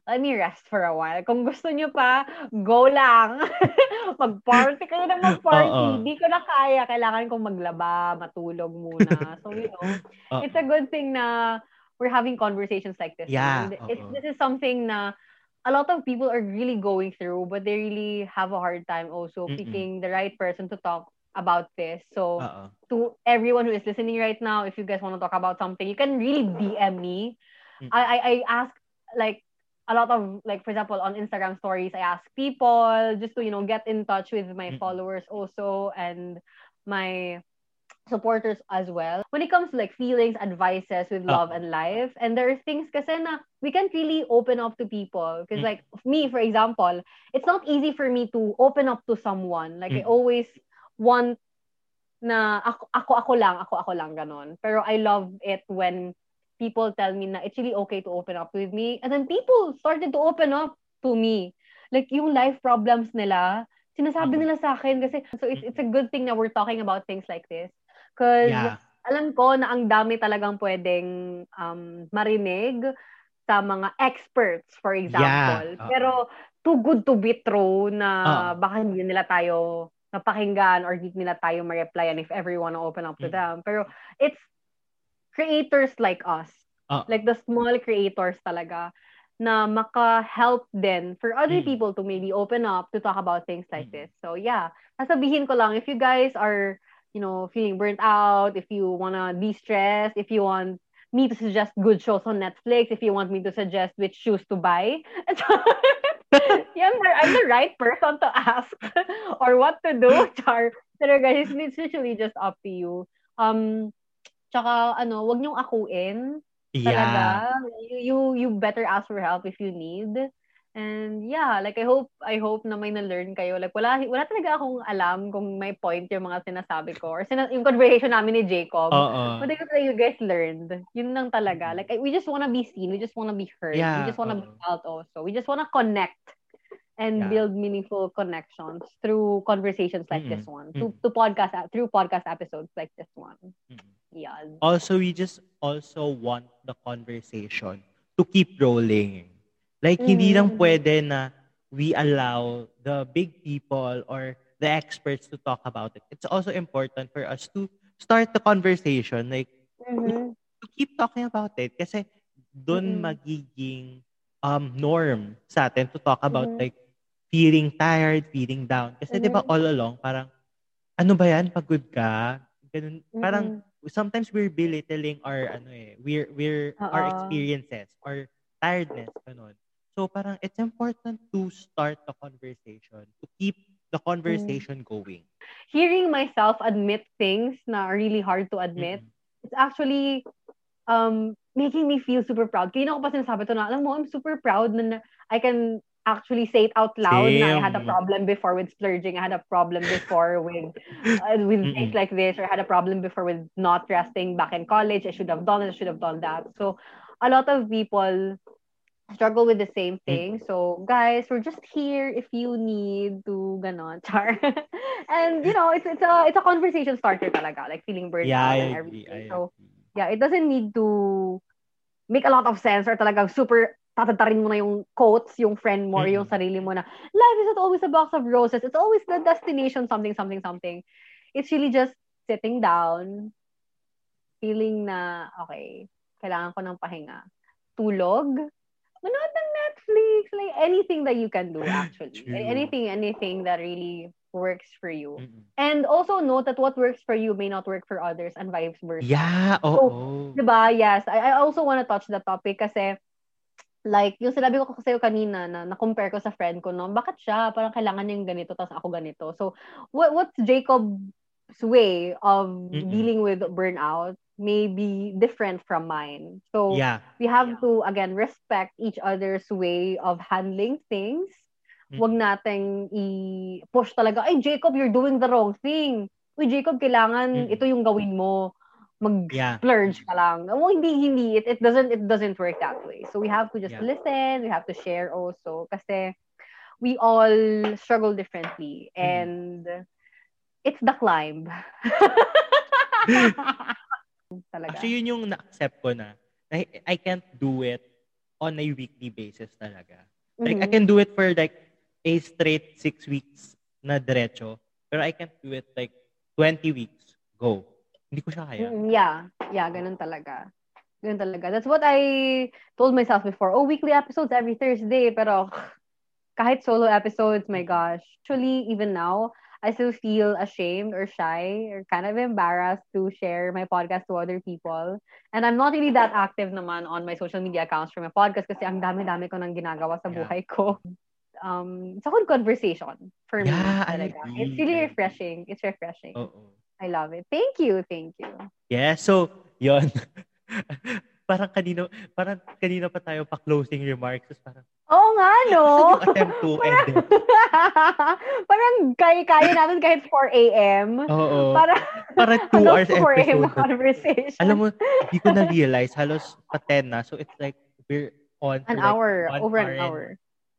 Speaker 2: let me rest for a while. Kung gusto nyo pa, go lang. Mag-party kayo na mag-party. Hindi ko na kaya. Kailangan kong maglaba, matulog muna. So, you know, Uh-oh. it's a good thing na we're having conversations like this.
Speaker 1: Yeah.
Speaker 2: And it's, this is something na a lot of people are really going through, but they really have a hard time also Mm-mm. picking the right person to talk about this. So Uh-oh. to everyone who is listening right now, if you guys want to talk about something, you can really DM me. I, I I ask like a lot of like for example on Instagram stories, I ask people just to you know get in touch with my followers also and my supporters as well. When it comes to like feelings, advices with ah. love and life, and there are things kasi na we can't really open up to people. Because mm. like me, for example, it's not easy for me to open up to someone. Like mm. I always want na ako, ako, ako lang, ako, ako lang, ganon. Pero I love it when people tell me na it's really okay to open up with me. And then people started to open up to me. Like yung life problems nila, sinasabi mm. nila sa akin kasi so it's, it's a good thing that we're talking about things like this Because yeah. alam ko na ang dami talagang pwedeng um, marinig sa mga experts, for example. Yeah. Pero too good to be true na uh-oh. baka hindi nila tayo napakinggan or hindi nila tayo ma-replyan if ever you wanna open up to mm. them. Pero it's creators like us
Speaker 1: Ah.
Speaker 2: Like the small creators talaga na maka-help din for other
Speaker 1: Mm.
Speaker 2: people to maybe open up to talk about things like
Speaker 1: Mm.
Speaker 2: this. So yeah, sasabihin ko lang, if you guys are, you know, feeling burnt out, if you wanna de-stress, if you want me to suggest good shows on Netflix, if you want me to suggest which shoes to buy, yeah, I'm the, I'm the right person to ask or what to do, Char. Pero guys, it's literally just up to you. Um, tsaka, ano, wag niyong akuin.
Speaker 1: Yeah.
Speaker 2: Talaga. You, you, you better ask for help if you need. And yeah, like I hope I hope na may na-learn kayo. Like wala wala talaga akong alam kung may point yung mga sinasabi ko or sina- yung conversation namin ni Jacob.
Speaker 1: Oo.
Speaker 2: But I hope that you guys learned. Yun lang talaga. Like I- we just wanna be seen, we just wanna be heard.
Speaker 1: Yeah,
Speaker 2: we just wanna be
Speaker 1: oo.
Speaker 2: felt also. We just wanna connect and
Speaker 1: Yeah.
Speaker 2: build meaningful connections through conversations like this
Speaker 1: Mm-mm.
Speaker 2: one. To, to podcast through podcast episodes like this one.
Speaker 1: Mm.
Speaker 2: Yeah.
Speaker 1: Also, we just also want the conversation to keep rolling. Like, hindi lang
Speaker 2: Mm.
Speaker 1: pwede na we allow the big people or the experts to talk about it. It's also important for us to start the conversation. Like,
Speaker 2: Mhm.
Speaker 1: to keep talking about it. Kasi doon
Speaker 2: Mm-mm.
Speaker 1: magiging um, norm sa atin to talk about like feeling tired, feeling down. Kasi di ba
Speaker 2: Mhm.
Speaker 1: all along, parang, ano ba yan? Pagod ka? Ganun, parang,
Speaker 2: Mm-mm.
Speaker 1: sometimes we're belittling our, ano eh, we're, we're, our
Speaker 2: Oo.
Speaker 1: experiences or tiredness, ganun. So parang, it's important to start the conversation, to keep the
Speaker 2: Mm.
Speaker 1: conversation going.
Speaker 2: hearing myself admit things na are really hard to admit, it's actually um making me feel super proud. Kanina ko pa sinasabi to na, alam mo, I'm super proud na, na I can actually say it out loud I had a problem before with splurging. I had a problem before with uh, with
Speaker 1: Mm-mm.
Speaker 2: things like this, or I had a problem before with not resting back in college. I should have done this, I should have done that. So a lot of people struggle with the same thing. So guys, we're just here if you need to ganon, char. and you know, it's it's a it's a conversation starter talaga, like feeling burned
Speaker 1: Yeah,
Speaker 2: out
Speaker 1: I
Speaker 2: and everything.
Speaker 1: I
Speaker 2: so yeah, it doesn't need to make a lot of sense or talagang super tatatarin mo na yung quotes, yung friend mo, or yung sarili mo na, life is not always a box of roses. It's always the destination, something, something, something. It's really just sitting down, feeling na, okay, kailangan ko ng pahinga. Tulog, manood ng Netflix, like anything that you can do actually.
Speaker 1: True.
Speaker 2: Anything, anything that really works for you.
Speaker 1: Mm-mm.
Speaker 2: And also note that what works for you may not work for others and vice versa.
Speaker 1: Yeah, oo.
Speaker 2: Diba? Yes. I, I also want to touch the topic kasi like, yung sinabi ko kasi kanina na na-compare ko sa friend ko, no, bakit siya? Parang kailangan niya yung ganito, tapos ako ganito. So, what what's Jacob's way of
Speaker 1: Mm-mm.
Speaker 2: dealing with burnout may be different from mine. So,
Speaker 1: Yeah.
Speaker 2: we have to, again, respect each other's way of handling things. Huwag
Speaker 1: Mm-mm.
Speaker 2: nating i-push talaga, ay, Jacob, you're doing the wrong thing. Uy, Jacob, kailangan
Speaker 1: Mm-mm.
Speaker 2: ito yung gawin mo.
Speaker 1: Yeah.
Speaker 2: Mag-splurge ka lang. Well, hindi, hindi. It, it doesn't it doesn't work that way. So we have to just
Speaker 1: Yeah.
Speaker 2: listen. We have to share also. Kasi we all struggle differently.
Speaker 1: Mm.
Speaker 2: And it's the climb. Talaga.
Speaker 1: Actually, yun yung na-accept ko na. na I can't do it on a weekly basis talaga. Like, I
Speaker 2: Mhm.
Speaker 1: can do it for like a straight six weeks na diretso. Pero I can't do it like 20 weeks. Go. Hindi ko siya kaya.
Speaker 2: Mm, Yeah. Yeah, ganun talaga. Ganun talaga. That's what I told myself before. Oh, weekly episodes every Thursday. Pero kahit solo episodes, my gosh. Actually, even now, I still feel ashamed or shy or kind of embarrassed to share my podcast to other people. And I'm not really that active naman on my social media accounts for my podcast kasi ang dami-dami ko nang ginagawa sa buhay ko. Um, it's a good conversation for me.
Speaker 1: Yeah, I
Speaker 2: talaga. It's really refreshing. It's refreshing.
Speaker 1: Oo.
Speaker 2: I love it. Thank you. Thank you.
Speaker 1: Yeah, so, yon parang kanino, parang kanina pa tayo pa closing remarks. Tapos parang,
Speaker 2: Oo nga, no?
Speaker 1: Yung attempt to end it?
Speaker 2: Parang kaya-kaya natin kahit 4 a.m.
Speaker 1: Oo.
Speaker 2: Para
Speaker 1: Para 2
Speaker 2: hanggang
Speaker 1: hours
Speaker 2: 4 a.m. conversation.
Speaker 1: Alam mo, hindi ko na-realize. Halos pa 10 na. So, it's like, we're on
Speaker 2: an
Speaker 1: like
Speaker 2: hour. Over an
Speaker 1: and-
Speaker 2: hour.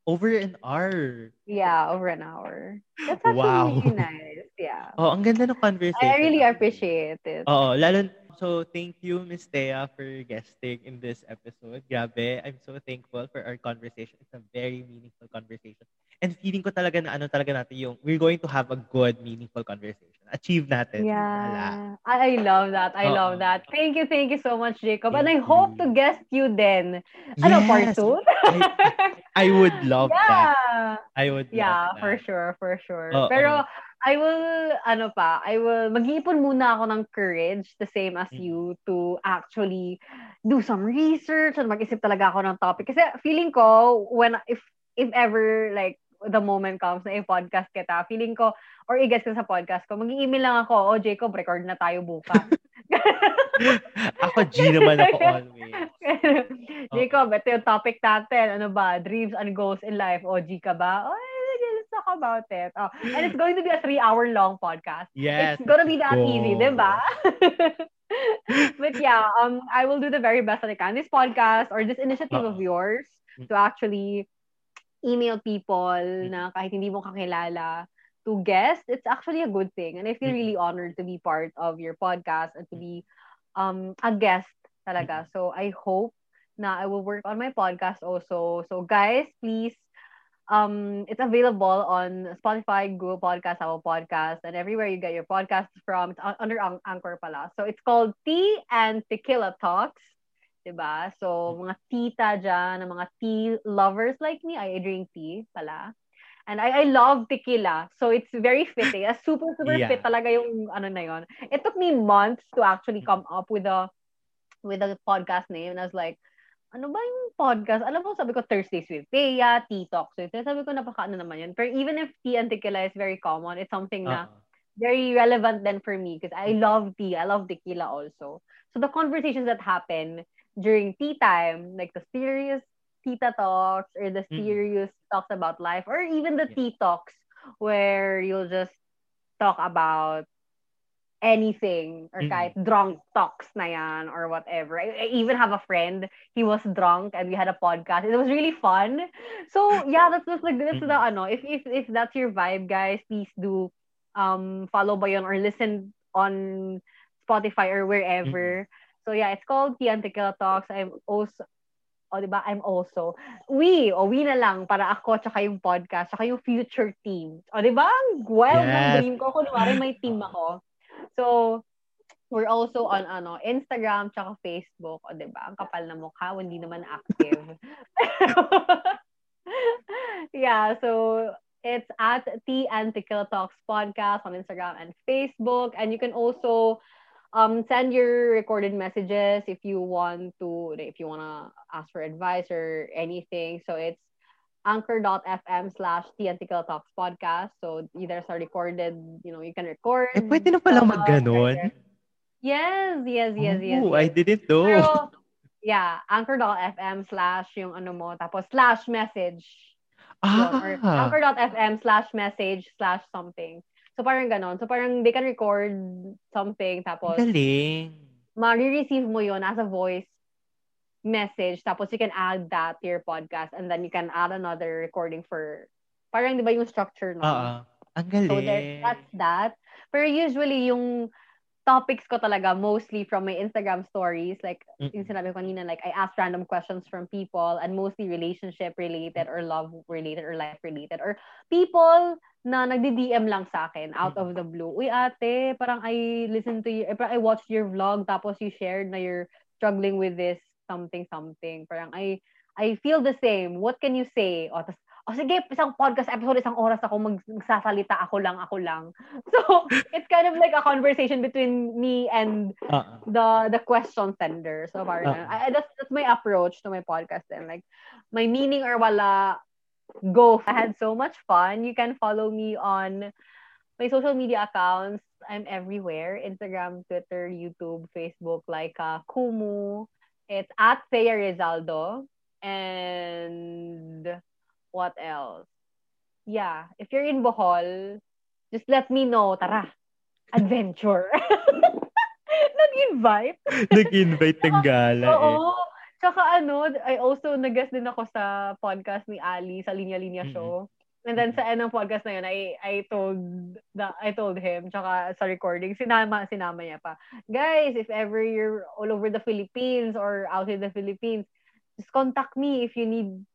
Speaker 1: Over an hour.
Speaker 2: Yeah, over an hour. That's actually
Speaker 1: Wow.
Speaker 2: really nice. Yeah.
Speaker 1: Oh, ang ganda ng conversation.
Speaker 2: I really appreciate it.
Speaker 1: Oo, lalo, so thank you, Miss Thea, for guesting in this episode. Grabe, I'm so thankful for our conversation. It's a very meaningful conversation. And feeling ko talaga na ano talaga natin yung, we're going to have a good, meaningful conversation. achieve natin.
Speaker 2: Yeah. I love that. I
Speaker 1: Oo.
Speaker 2: love that. Thank you, thank you so much, Jacob. And I hope to guest you then. Ano, part
Speaker 1: Yes.
Speaker 2: two?
Speaker 1: I would love that. I would
Speaker 2: Yeah, for sure, for sure.
Speaker 1: Oo.
Speaker 2: Pero I will, ano pa, I will, mag-iipon muna ako ng courage, the same as
Speaker 1: Mm.
Speaker 2: you, to actually do some research and mag-isip talaga ako ng topic. Kasi feeling ko, when, if, if ever, like, the moment comes na i-podcast kita, feeling ko, or i-guest ka sa podcast ko, mag-email lang ako, oh, Jacob, record na tayo bukas.
Speaker 1: Ako, G naman ako always.
Speaker 2: Jacob, ito yung topic natin. Ano ba? Dreams and goals in life. O, G ka ba? Oh, talk about it. Oh, and it's going to be a three-hour long podcast.
Speaker 1: Yes.
Speaker 2: it's gonna be that easy, di ba? but yeah, um, I will do the very best that I can. This podcast or this initiative of yours
Speaker 1: Mm.
Speaker 2: to actually email people na kahit hindi mo kakilala to guest, it's actually a good thing. And I feel
Speaker 1: Mm.
Speaker 2: really honored to be part of your podcast and to be um a guest talaga. So I hope na I will work on my podcast also. So guys, please um it's available on Spotify, Google Podcast, Apple Podcast, and everywhere you get your podcasts from. It's un- under An- Anchor pala. So it's called Tea and Tequila Talks. Diba? So, mga tita dyan, mga tea lovers like me, I drink tea pala. And I, I love tequila. So, it's very fitting. A super, super
Speaker 1: Yeah.
Speaker 2: fit talaga yung ano na yon. It took me months to actually come up with a with a podcast name. And I was like, ano ba yung podcast? Alam mo, sabi ko, Thursdays with Thea, Tea Talks with Thea. Sabi ko, napaka ano naman yun. Pero even if tea and tequila is very common, it's something na
Speaker 1: Oo.
Speaker 2: very relevant then for me because I love tea. I love tequila also. So the conversations that happen during tea time, like the serious tita talks or the
Speaker 1: Mm.
Speaker 2: serious talks about life, or even the
Speaker 1: Yeah.
Speaker 2: tea talks where you'll just talk about anything or
Speaker 1: Mm.
Speaker 2: kahit drunk talks na yan or whatever. I, I even have a friend, he was drunk and we had a podcast. It was really fun. So yeah, that's just like that's the
Speaker 1: Mm.
Speaker 2: ano. If if if that's your vibe, guys, please do um follow ba yun or listen on Spotify or wherever. So yeah, it's called Tea and Tequila Talks. I'm also o, di ba? I'm also. We, o we na lang para ako tsaka yung podcast, tsaka yung future team. O, di ba? Ang wild ng
Speaker 1: Yes.
Speaker 2: dream ko. Kunwari may team ako. So, we're also on ano Instagram tsaka Facebook. O, di ba? Ang kapal na mukha, hindi naman active. yeah, so it's at Tea and Tequila Talks podcast on Instagram and Facebook. And you can also um send your recorded messages if you want to if you want to ask for advice or anything so it's anchor.fm slash Tequila talks podcast so either sa recorded you know you can record
Speaker 1: Eh, pwede na pala
Speaker 2: uh,
Speaker 1: mag-ganon.
Speaker 2: yes yes yes yes,
Speaker 1: Oh,
Speaker 2: yes.
Speaker 1: I didn't know.
Speaker 2: Pero, yeah anchor.fm slash yung ano mo tapos slash message yun, or
Speaker 1: ah,
Speaker 2: anchor.fm slash message slash something so parang ganon so parang they can record something tapos
Speaker 1: galing.
Speaker 2: ma-receive mo yon as a voice message tapos you can add that to your podcast and then you can add another recording for parang di ba yung structure no?
Speaker 1: Oo. Ang galing.
Speaker 2: So there, that's that. Pero usually yung topics ko talaga mostly from my Instagram stories like
Speaker 1: Mm-mm.
Speaker 2: yung sinabi ko kanina like I ask random questions from people and mostly relationship related or love related or life related or people na nagdi-DM lang sa akin out of the blue. Uy ate, parang I listen to you, eh, parang I watched your vlog tapos you shared na you're struggling with this something something. Parang I I feel the same. What can you say? O, tas, o sige, isang podcast episode, isang oras ako mag- magsasalita, ako lang, ako lang. So, it's kind of like a conversation between me and
Speaker 1: Oo.
Speaker 2: the the question sender. So parang
Speaker 1: Oo.
Speaker 2: I, that's that's my approach to my podcast and like my meaning or wala go. I had so much fun. You can follow me on my social media accounts. I'm everywhere. Instagram, Twitter, YouTube, Facebook, like uh, Kumu. It's at Thea Rizaldo. And what else? Yeah. If you're in Bohol, just let me know. Tara. Adventure. Nag-invite.
Speaker 1: Nag-invite ng gala eh.
Speaker 2: Oo. Tsaka ano, I also nag-guest din ako sa podcast ni Ali sa Linya Linya. Show. And then sa end ng podcast na yun, I, I told the, I told him, tsaka sa recording, sinama, sinama niya pa. Guys, if ever you're all over the Philippines or outside the Philippines, just contact me if you need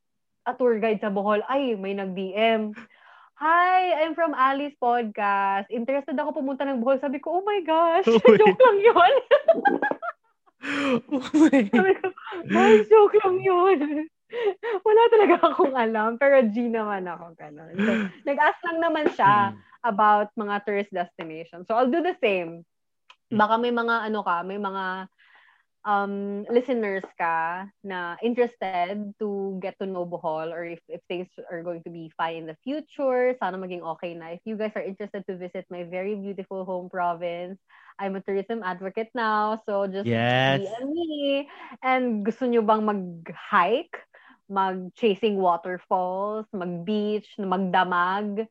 Speaker 2: a tour guide sa Bohol. Ay, may nag-DM. Hi, I'm from Ali's podcast. Interested ako pumunta ng Bohol. Sabi ko, oh my gosh, joke lang yun.
Speaker 1: oh my
Speaker 2: Sabi ko, ay, joke lang yun. Wala talaga akong alam, pero G naman ako. Ganun. So, nag-ask lang naman siya
Speaker 1: Mm.
Speaker 2: about mga tourist destinations. So, I'll do the same. Baka may mga, ano ka, may mga um, listeners ka na interested to get to know Bohol or if, if things are going to be fine in the future, sana maging okay na. If you guys are interested to visit my very beautiful home province, I'm a tourism advocate now, so just
Speaker 1: Yes.
Speaker 2: DM me. And gusto nyo bang mag-hike? Mag-chasing waterfalls? Mag-beach? Magdamag?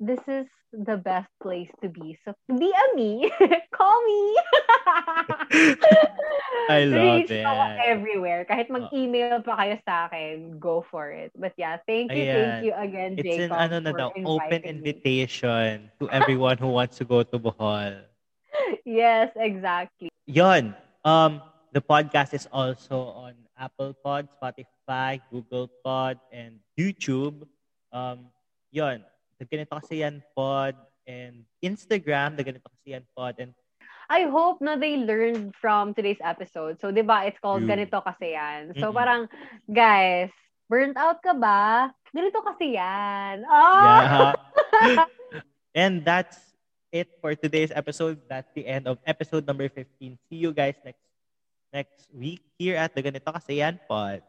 Speaker 2: This is the best place to be. So, DM me. Call me.
Speaker 1: I love
Speaker 2: Reach
Speaker 1: it.
Speaker 2: everywhere. Kahit mag-email pa kayo sa akin, go for it. But yeah, thank you, thank
Speaker 1: Ayan.
Speaker 2: you again,
Speaker 1: It's
Speaker 2: Jacob,
Speaker 1: an ano na daw, open
Speaker 2: inviting me.
Speaker 1: invitation to everyone who wants to go to Bohol.
Speaker 2: Yes, exactly.
Speaker 1: Yon. Um, the podcast is also on Apple Pod, Spotify, Google Pod, and YouTube. Um, yon. The ganito kasi yan pod and Instagram, the ganito kasi yan pod and
Speaker 2: I hope na they learned from today's episode. So, di ba, it's called
Speaker 1: True.
Speaker 2: Ganito Kasi Yan. So,
Speaker 1: Mm-mm.
Speaker 2: parang, guys, burnt out ka ba? Ganito kasi yan. Oh!
Speaker 1: yeah. and that's it for today's episode. That's the end of episode number 15. See you guys next next week here at the Ganito Kasi Yan Pod.